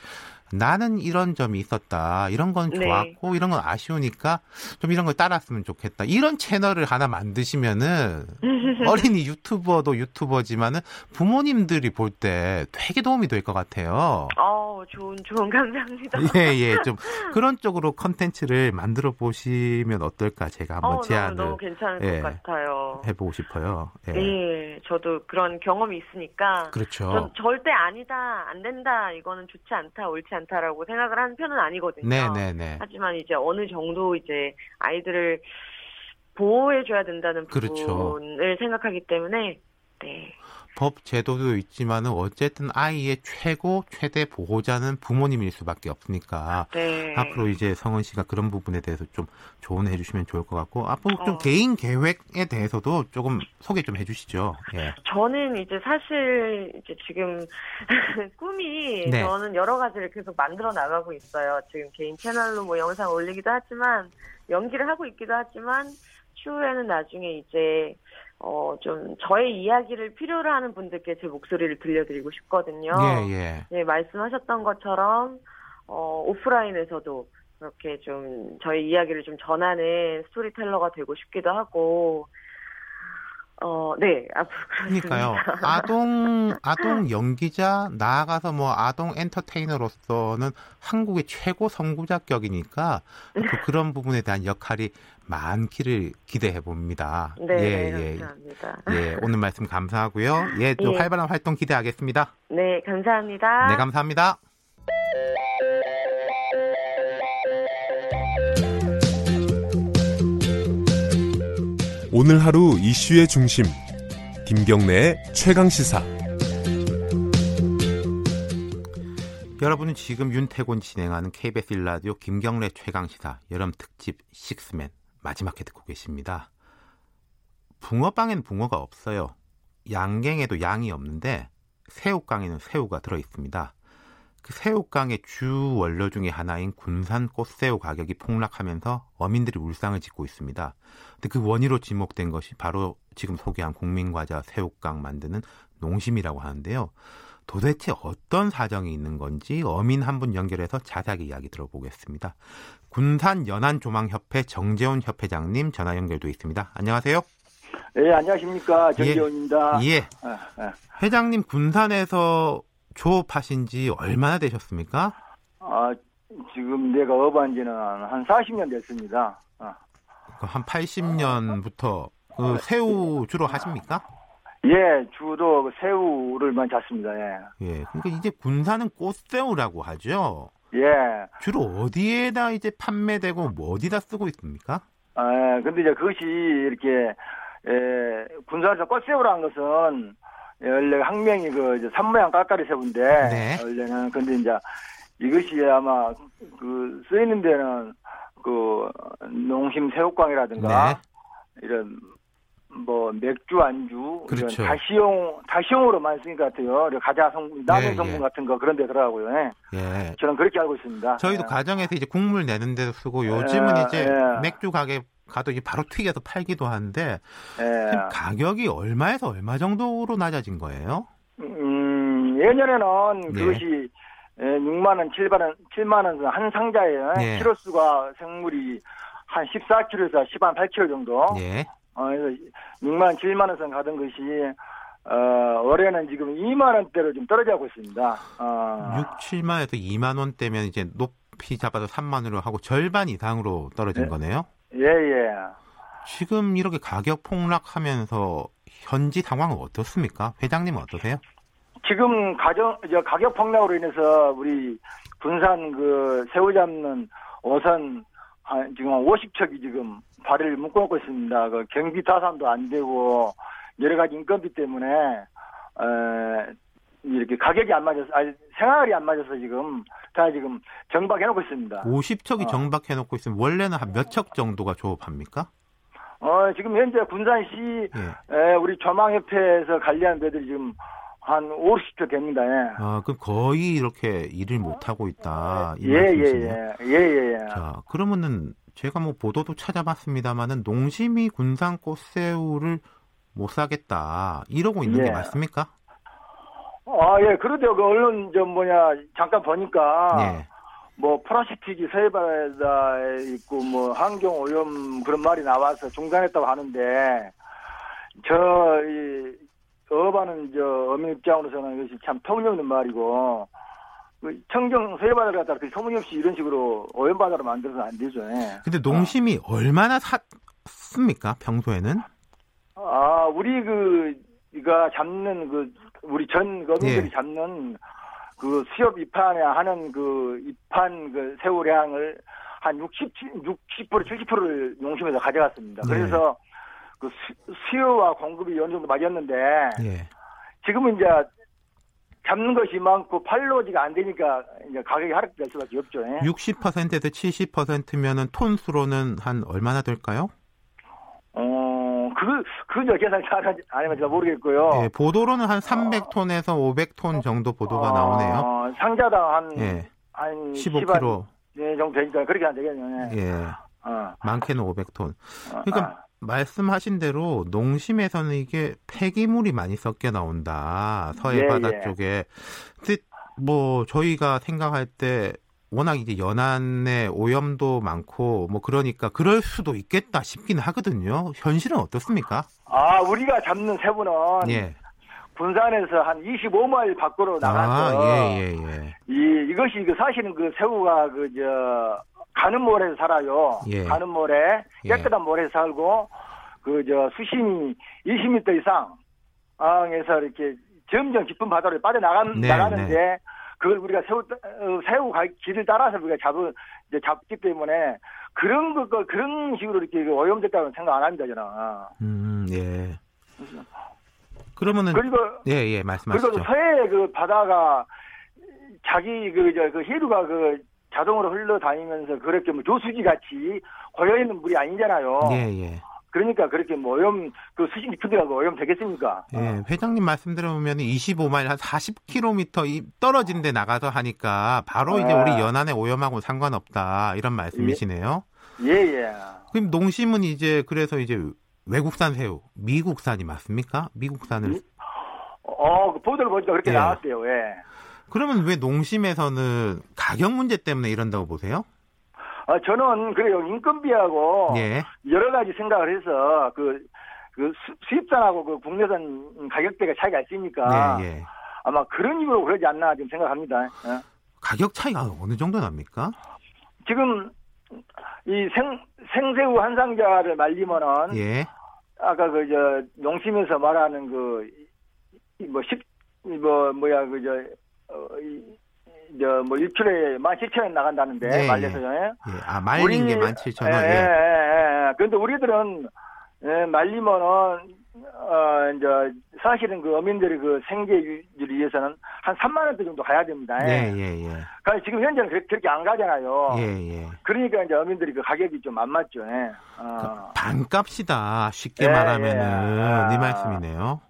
Speaker 2: 나는 이런 점이 있었다. 이런 건
Speaker 9: 네.
Speaker 2: 좋았고 이런 건 아쉬우니까 좀 이런 걸 따랐으면 좋겠다. 이런 채널을 하나 만드시면은 어린이 유튜버도 유튜버지만은 부모님들이 볼 때 되게 도움이 될 것 같아요.
Speaker 9: 어, 좋은 좋은 감사합니다.
Speaker 2: 예, 예. 좀 그런 쪽으로 컨텐츠를 만들어 보시면 어떨까 제가 한번
Speaker 9: 어,
Speaker 2: 제안을
Speaker 9: 너무, 너무 괜찮을
Speaker 2: 예,
Speaker 9: 것 같아요.
Speaker 2: 해 보고 싶어요. 예.
Speaker 9: 예, 저도 그런 경험이 있으니까
Speaker 2: 그렇죠.
Speaker 9: 전 절대 아니다, 안 된다, 이거는 좋지 않다, 옳지 않다 라고 생각을 하는 편은 아니거든요.
Speaker 2: 네, 네, 네.
Speaker 9: 하지만 이제 어느 정도 이제 아이들을 보호해줘야 된다는
Speaker 2: 그렇죠.
Speaker 9: 부분을 생각하기 때문에 네,
Speaker 2: 법 제도도 있지만은 어쨌든 아이의 최고 최대 보호자는 부모님일 수밖에 없으니까
Speaker 9: 네.
Speaker 2: 앞으로 이제 성은 씨가 그런 부분에 대해서 좀 조언해 주시면 좋을 것 같고 앞으로 좀
Speaker 9: 어.
Speaker 2: 개인 계획에 대해서도 조금 소개 좀 해주시죠. 예.
Speaker 9: 저는 이제 사실 이제 지금 꿈이
Speaker 2: 네.
Speaker 9: 저는 여러 가지를 계속 만들어 나가고 있어요. 지금 개인 채널로 뭐 영상 올리기도 하지만 연기를 하고 있기도 하지만 추후에는 나중에 이제 어 좀 저의 이야기를 필요로 하는 분들께 제 목소리를 들려드리고 싶거든요.
Speaker 2: 예, 예.
Speaker 9: 네, 말씀하셨던 것처럼 어 오프라인에서도 그렇게 좀 저의 이야기를 좀 전하는 스토리텔러가 되고 싶기도 하고 어, 네, 앞으로 그렇습니다.
Speaker 2: 그러니까요. 아동 아동 연기자 나아가서 뭐 아동 엔터테이너로서는 한국의 최고 선구자격이니까 앞으로 그런 부분에 대한 역할이 많기를 기대해 봅니다.
Speaker 9: 네,
Speaker 2: 예, 예.
Speaker 9: 감사합니다.
Speaker 2: 예, 오늘 말씀 감사하고요. 예, 또
Speaker 9: 예.
Speaker 2: 활발한 활동 기대하겠습니다.
Speaker 9: 네, 감사합니다.
Speaker 2: 네, 감사합니다.
Speaker 10: 오늘 하루 이슈의 중심 김경래의 최강 시사
Speaker 2: 여러분은 지금 윤태곤 진행하는 KBS 1라디오 김경래 최강 시사 여름 특집 식스맨 마지막 회 듣고 계십니다. 붕어빵엔 붕어가 없어요. 양갱에도 양이 없는데 새우깡에는 새우가 들어 있습니다. 그 새우깡의 주 원료 중의 하나인 군산 꽃새우 가격이 폭락하면서 어민들이 울상을 짓고 있습니다. 근데 그 원인으로 지목된 것이 바로 지금 소개한 국민과자 새우깡 만드는 농심이라고 하는데요. 도대체 어떤 사정이 있는 건지 어민 한 분 연결해서 자세하게 이야기 들어보겠습니다. 군산 연안조망협회 정재훈 협회장님 전화 연결돼 있습니다. 안녕하세요.
Speaker 11: 네, 안녕하십니까. 정재훈입니다.
Speaker 2: 예. 예. 회장님 군산에서 조업하신 지 얼마나 되셨습니까?
Speaker 11: 아, 지금 내가 업한 지는 한 40년 됐습니다. 아.
Speaker 2: 한 80년부터 그 새우 주로 하십니까?
Speaker 11: 예, 주로 그 새우를만 잡습니다. 예.
Speaker 2: 예. 그러니까 이제 군산은 꽃새우라고 하죠.
Speaker 11: 예.
Speaker 2: 주로 어디에다 이제 판매되고 뭐 어디다 쓰고 있습니까?
Speaker 11: 아, 근데 이제 그것이 이렇게 에, 군산에서 꽃새우라는 것은 원래 학명이 그 이제 산모양 깔깔이 새우인데
Speaker 2: 네.
Speaker 11: 원래는 근데 이제 이것이 아마 그 쓰이는 데는 그 농심 새우깡이라든가
Speaker 2: 네.
Speaker 11: 이런 뭐 맥주 안주
Speaker 2: 그렇죠.
Speaker 11: 이런 다시용 다시용으로 많이 쓰는 것 같아요. 가자 성분, 남은
Speaker 2: 예,
Speaker 11: 성분
Speaker 2: 예.
Speaker 11: 같은 거 그런 데 들어가고요. 예.
Speaker 2: 예.
Speaker 11: 저는 그렇게 알고 있습니다.
Speaker 2: 저희도
Speaker 11: 예.
Speaker 2: 가정에서 이제 국물 내는 데도 쓰고 요즘은
Speaker 11: 예,
Speaker 2: 이제
Speaker 11: 예.
Speaker 2: 맥주 가게 가도 이제 바로 튀겨서 팔기도 하는데 가격이 얼마에서 얼마 정도로 낮아진 거예요?
Speaker 11: 음, 예전에는
Speaker 2: 예.
Speaker 11: 그것이 6만 원, 7만 원, 7만 원 한 상자에
Speaker 2: 예.
Speaker 11: 키로수가 생물이 한 14kg에서 10한 8kg 정도.
Speaker 2: 예.
Speaker 11: 어, 그래서 6만 원, 7만 원선 가던 것이 어, 올해는 지금 2만 원대로 좀 떨어지고 있습니다. 어,
Speaker 2: 6, 7만 에서 2만 원대면 이제 높이 잡아도 3만 원으로 하고 절반 이상으로 떨어진
Speaker 11: 네.
Speaker 2: 거네요.
Speaker 11: 예, 예.
Speaker 2: 지금 이렇게 가격 폭락하면서 현지 상황은 어떻습니까? 회장님은 어떠세요?
Speaker 11: 지금 가정 저 가격 폭락으로 인해서 우리 군산 그 새우 잡는 어선 한 지금 한 50척이 지금 발을 묶어놓고 있습니다. 그 경비 타산도 안 되고 여러 가지 인건비 때문에 에, 이렇게 가격이 안 맞아서 아니 생활이 안 맞아서 지금 다 지금 정박해놓고 있습니다.
Speaker 2: 50척이
Speaker 11: 어.
Speaker 2: 정박해놓고 있으면 원래는 한 몇 척 정도가 조업합니까?
Speaker 11: 어 지금 현재 군산시
Speaker 2: 예.
Speaker 11: 에, 우리 조망협회에서 관리하는 배들이 지금 한 50척 됩니다. 예.
Speaker 2: 아, 그럼 거의 이렇게 일을 못 하고 있다. 이
Speaker 11: 예, 예,
Speaker 2: 말씀이시네요.
Speaker 11: 예, 예, 예, 예.
Speaker 2: 자, 그러면은 제가 뭐 보도도 찾아봤습니다만은 농심이 군산 꽃새우를 못 사겠다 이러고 있는 게
Speaker 11: 예.
Speaker 2: 맞습니까?
Speaker 11: 아, 예, 그러대요. 그 언론 좀 뭐냐, 잠깐 보니까,
Speaker 2: 예.
Speaker 11: 뭐, 플라스틱이 세바다 있고, 뭐, 환경 오염 그런 말이 나와서 중단했다고 하는데, 저, 이, 어반은 저, 어민 입장으로서는 이것이 참 터무니없는 말이고, 그 청정 세바다를 갖다가 그 터무니없이 이런 식으로 오염바다로 만들어서는 안 되죠. 예.
Speaker 2: 근데 농심이 얼마나 샀습니까? 평소에는?
Speaker 11: 아, 우리 그, 이가 잡는 그, 우리 전 어민들이
Speaker 2: 예.
Speaker 11: 잡는 그 수협 입판에 하는 그 입판 그 새우량을 한 60, 60% 70%를 농심에서 가져갔습니다.
Speaker 2: 네.
Speaker 11: 그래서 그 수, 수요와 공급이 어느 정도 맞았는데
Speaker 2: 예.
Speaker 11: 지금은 이제 잡는 것이 많고 팔로지가 안 되니까 이제 가격이 하락될 수밖에 없죠. 예.
Speaker 2: 60%에서 70%면은 톤 수로는 한 얼마나 될까요?
Speaker 11: 어, 그, 그저 계산 잘 하지- 안 해면 제가 모르겠고요.
Speaker 2: 예, 보도로는 한 300톤에서 500톤 정도 보도가
Speaker 11: 어,
Speaker 2: 나오네요.
Speaker 11: 상자당 한,
Speaker 2: 예.
Speaker 11: 한
Speaker 2: 15kg.
Speaker 11: 네, 정도 되니까 그렇게 하면 되겠네요. 예.
Speaker 2: 예.
Speaker 11: 어,
Speaker 2: 많게는 500톤.
Speaker 11: 어,
Speaker 2: 그러니까 말씀하신 대로 농심에서는 이게 폐기물이 많이 섞여 나온다. 서해
Speaker 11: 예,
Speaker 2: 바다
Speaker 11: 예.
Speaker 2: 쪽에. 근데 뭐 저희가 생각할 때 워낙 이제 연안에 오염도 많고 뭐 그러니까 그럴 수도 있겠다 싶기는 하거든요. 현실은 어떻습니까?
Speaker 11: 아, 우리가 잡는 새우는
Speaker 2: 예.
Speaker 11: 군산에서 한 25마일 밖으로
Speaker 2: 아,
Speaker 11: 나가서
Speaker 2: 예, 예, 예.
Speaker 11: 이 이것이 그 사실은 그 새우가 그저 가는 모래에서 살아요.
Speaker 2: 예.
Speaker 11: 가는 모래
Speaker 2: 예.
Speaker 11: 깨끗한 모래에서 살고 그 저 수심이 20m 이상 에서 이렇게 점점 깊은 바다로 빠져 나가
Speaker 2: 네,
Speaker 11: 나가는데 그걸 우리가 새우 새우 가- 길을 따라서 우리가 잡은 이제 잡기 때문에 그런 거 그- 그런 식으로 이렇게 그 오염됐다고 생각 안 합니다 저는.
Speaker 2: 음, 예. 그러면은
Speaker 11: 그리고
Speaker 2: 예, 예, 말씀하시죠.
Speaker 11: 그리고 서해 그 바다가 자기 그저그 해류가 그 자동으로 흘러다니면서 그렇게 뭐 조수지 같이 고여 있는 물이 아니잖아요.
Speaker 2: 예, 예.
Speaker 11: 그러니까 그렇게 뭐 오염 그 수심 깊은 데가 오염 되겠습니까?
Speaker 2: 예, 회장님 말씀 들어보면 25마일 한 40km 떨어진 데 나가서 하니까 바로 이제
Speaker 11: 아.
Speaker 2: 우리 연안의 오염하고 상관없다 이런 말씀이시네요.
Speaker 11: 예, 예.
Speaker 2: 그럼 농심은 이제 그래서 이제 외국산 새우, 미국산이 맞습니까? 미국산을
Speaker 11: 어, 그 보도를 보니까 그렇게
Speaker 2: 예.
Speaker 11: 나왔대요. 예.
Speaker 2: 그러면 왜 농심에서는 가격 문제 때문에 이런다고 보세요?
Speaker 11: 어, 저는 그래요. 인건비하고
Speaker 2: 예.
Speaker 11: 여러 가지 생각을 해서 그, 그 수, 수입산하고 그 국내산 가격대가 차이가 있으니까
Speaker 2: 예, 예.
Speaker 11: 아마 그런 이유로 그러지 않나 지금 생각합니다. 예.
Speaker 2: 가격 차이가 어느 정도 납니까?
Speaker 11: 지금 이 생, 생새우 한 상자를 말리면은
Speaker 2: 예.
Speaker 11: 아까 그 저 농심에서 말하는 그 뭐 십, 뭐 뭐야 그저 어, 저뭐 1kg에 17,000원 나간다는데
Speaker 2: 예,
Speaker 11: 말려서요.
Speaker 2: 예. 아, 말린 게
Speaker 11: 우리-
Speaker 2: 17,000원.
Speaker 11: 예, 예,
Speaker 2: 예.
Speaker 11: 예, 예. 그런데 우리들은 예, 말리면은 어 이제 사실은 그 어민들이 그 생계 유지를 위해서는 한 3만 원대 정도 가야 됩니다.
Speaker 2: 예, 예, 예.
Speaker 11: 그러니까 지금 현재는 그렇게, 그렇게 안 가잖아요.
Speaker 2: 예, 예.
Speaker 11: 그러니까 이제 어민들이 그 가격이 좀 안 맞죠. 예. 어.
Speaker 2: 반값이다. 쉽게
Speaker 11: 예,
Speaker 2: 말하면은
Speaker 11: 예.
Speaker 2: 네
Speaker 11: 아.
Speaker 2: 말씀이네요.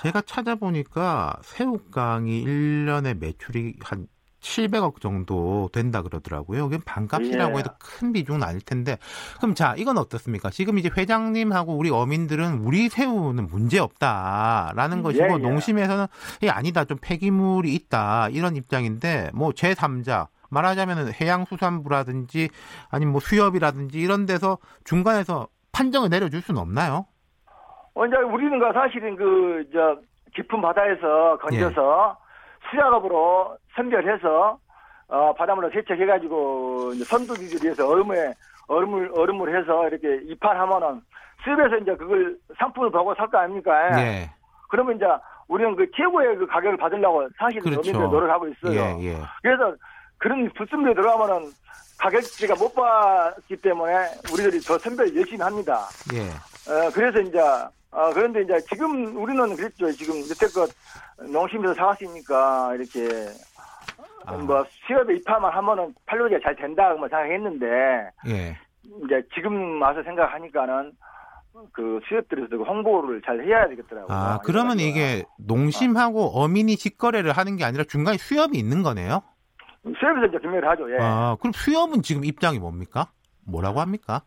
Speaker 2: 제가 찾아보니까 새우깡이 1년에 매출이 한 700억 정도 된다 그러더라고요. 그게 반값이라고
Speaker 11: 예.
Speaker 2: 해도 큰 비중은 아닐 텐데. 그럼 자, 이건 어떻습니까? 지금 이제 회장님하고 우리 어민들은 우리 새우는 문제 없다라는 것이고
Speaker 11: 예, 예.
Speaker 2: 농심에서는 이 아니다. 좀 폐기물이 있다. 이런 입장인데 뭐 제3자 말하자면은 해양수산부라든지 아니면 뭐 수협이라든지 이런 데서 중간에서 판정을 내려줄 수는 없나요?
Speaker 11: 어, 이제 우리는 그 사실은 그, 저, 깊은 바다에서 건져서 수작업으로 선별해서, 어, 바닷물로 세척해가지고, 이제 선두기를 위해서 얼음에, 얼음을, 얼음을 해서 이렇게 입판하면은, 수입에서 이제 그걸 상품을 보고 살 거 아닙니까?
Speaker 2: 예.
Speaker 11: 그러면 이제 우리는 그 최고의 그 가격을 받으려고 사실은
Speaker 2: 그렇죠.
Speaker 11: 어민들 노력하고 있어요.
Speaker 2: 예, 예.
Speaker 11: 그래서 그런 부스물에 들어가면은 가격대가 못 받기 때문에 우리들이 더 선별 열심히 합니다.
Speaker 2: 예.
Speaker 11: 어, 그래서 이제, 어, 그런데 이제 지금 우리는 그랬죠. 지금 여태껏 농심에서 사왔으니까 이렇게,
Speaker 2: 아.
Speaker 11: 뭐, 수협에 입하만 하면은 팔로기가 잘 된다, 뭐 생각했는데,
Speaker 2: 예.
Speaker 11: 이제 지금 와서 생각하니까는 그 수협들에서도 그 홍보를 잘 해야 되겠더라고요.
Speaker 2: 아, 그러면 이게 농심하고 어민이 직거래를 하는 게 아니라 중간에 수협이 있는 거네요?
Speaker 11: 수협에서 이제 경매를 하죠, 예.
Speaker 2: 아, 그럼 수협은 지금 입장이 뭡니까? 뭐라고 합니까?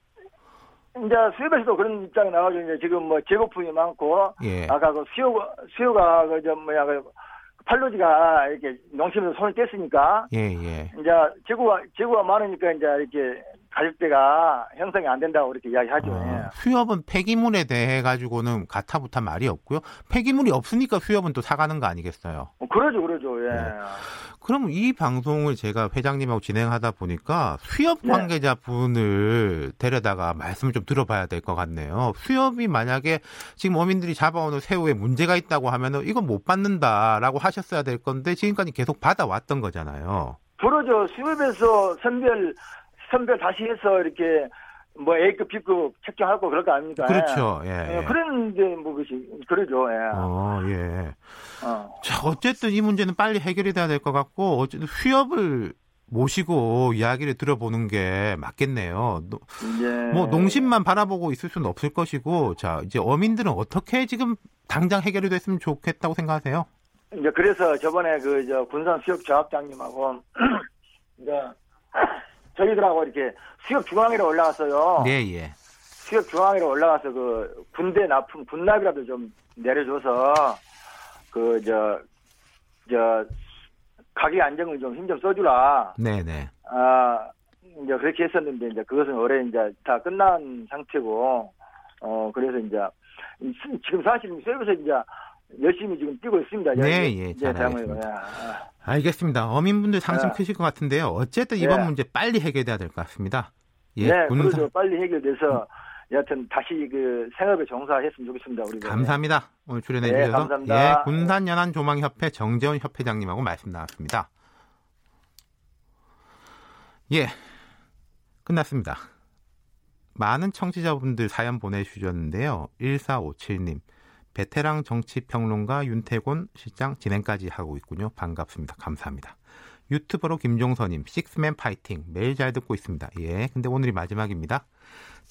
Speaker 11: 이제 수협에서도 그런 입장이 나와서 이제 지금 뭐 재고품이 많고,
Speaker 2: 예.
Speaker 11: 아까 그 수요, 수요가 그, 저, 뭐야, 그, 팔로지가 이렇게 농심에서 손을 뗐으니까,
Speaker 2: 예, 예.
Speaker 11: 이제 재고가, 재고가 많으니까 이제 이렇게 가격대가 형성이 안 된다고 이렇게 이야기하죠. 예.
Speaker 2: 아, 수협은 폐기물에 대해 가지고는 가타부타 말이 없고요. 폐기물이 없으니까 수협은 또 사가는 거 아니겠어요?
Speaker 11: 어, 그러죠, 그러죠, 예.
Speaker 2: 네. 그럼 이 방송을 제가 회장님하고 진행하다 보니까 수협
Speaker 11: 네.
Speaker 2: 관계자 분을 데려다가 말씀을 좀 들어봐야 될 것 같네요. 수협이 만약에 지금 어민들이 잡아오는 새우에 문제가 있다고 하면은 이건 못 받는다라고 하셨어야 될 건데 지금까지 계속 받아왔던 거잖아요.
Speaker 11: 그러죠. 수협에서 선별, 선별 다시 해서 이렇게 뭐 A급, B급 책정하고 그럴 거 아닙니까?
Speaker 2: 그렇죠. 예.
Speaker 11: 예, 그런데 뭐 그것이, 그러죠, 예.
Speaker 2: 어, 예.
Speaker 11: 어.
Speaker 2: 자, 어쨌든 이 문제는 빨리 해결이 돼야 될 것 같고, 어쨌든 수협을 모시고 이야기를 들어보는 게 맞겠네요. 노-
Speaker 11: 예.
Speaker 2: 뭐 농심만 바라보고 있을 수는 없을 것이고, 자, 이제 어민들은 어떻게 지금 당장 해결이 됐으면 좋겠다고 생각하세요?
Speaker 11: 이제 그래서 저번에 그 저 군산 수협 조합장님하고 이제 저희들하고 이렇게 수협 중앙회로 올라갔어요.
Speaker 2: 네, 예.
Speaker 11: 수협 중앙회로 올라가서 그 군대 납품 군납이라도 좀 내려줘서 그 저 저 가격 안정을 좀 힘 좀 써주라.
Speaker 2: 네, 네.
Speaker 11: 아 이제 그렇게 했었는데 이제 그것은 올해 이제 다 끝난 상태고 어 그래서 이제 이- 지금 사실 수협에서 이제 열심히 지금 뛰고 있습니다.
Speaker 2: 네, 예, 잘. 알겠습니다.
Speaker 11: 아.
Speaker 2: 알겠습니다. 어민분들 상심
Speaker 11: 네.
Speaker 2: 크실 것 같은데요. 어쨌든 이번
Speaker 11: 네.
Speaker 2: 문제 빨리 해결돼야 될 것 같습니다. 예,
Speaker 11: 네,
Speaker 2: 군사-
Speaker 11: 그러죠. 빨리 해결돼서 여하튼 다시 그 생업에 종사했으면 좋겠습니다. 우리
Speaker 2: 감사합니다. 오늘 출연해
Speaker 11: 네,
Speaker 2: 주셔서.
Speaker 11: 감사합니다.
Speaker 2: 예, 군산연안조망협회 정재원 협회장님하고 말씀 나눴습니다. 예, 끝났습니다. 많은 청취자분들 사연 보내주셨는데요. 1457님, 베테랑 정치평론가 윤태곤 실장 진행까지 하고 있군요. 반갑습니다. 감사합니다. 유튜버로 김종서님, 식스맨 파이팅. 매일 잘 듣고 있습니다. 예, 근데 오늘이 마지막입니다.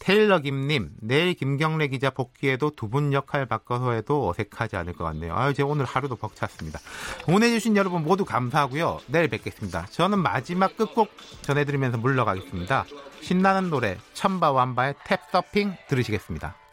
Speaker 2: 테일러 김님, 내일 김경래 기자 복귀해도 두 분 역할 바꿔서 해도 어색하지 않을 것 같네요. 아, 이제 오늘 하루도 벅찼습니다. 응원해주신 여러분 모두 감사하고요. 내일 뵙겠습니다. 저는 마지막 끝곡 전해드리면서 물러가겠습니다. 신나는 노래, 천바완바의 탭 서핑 들으시겠습니다.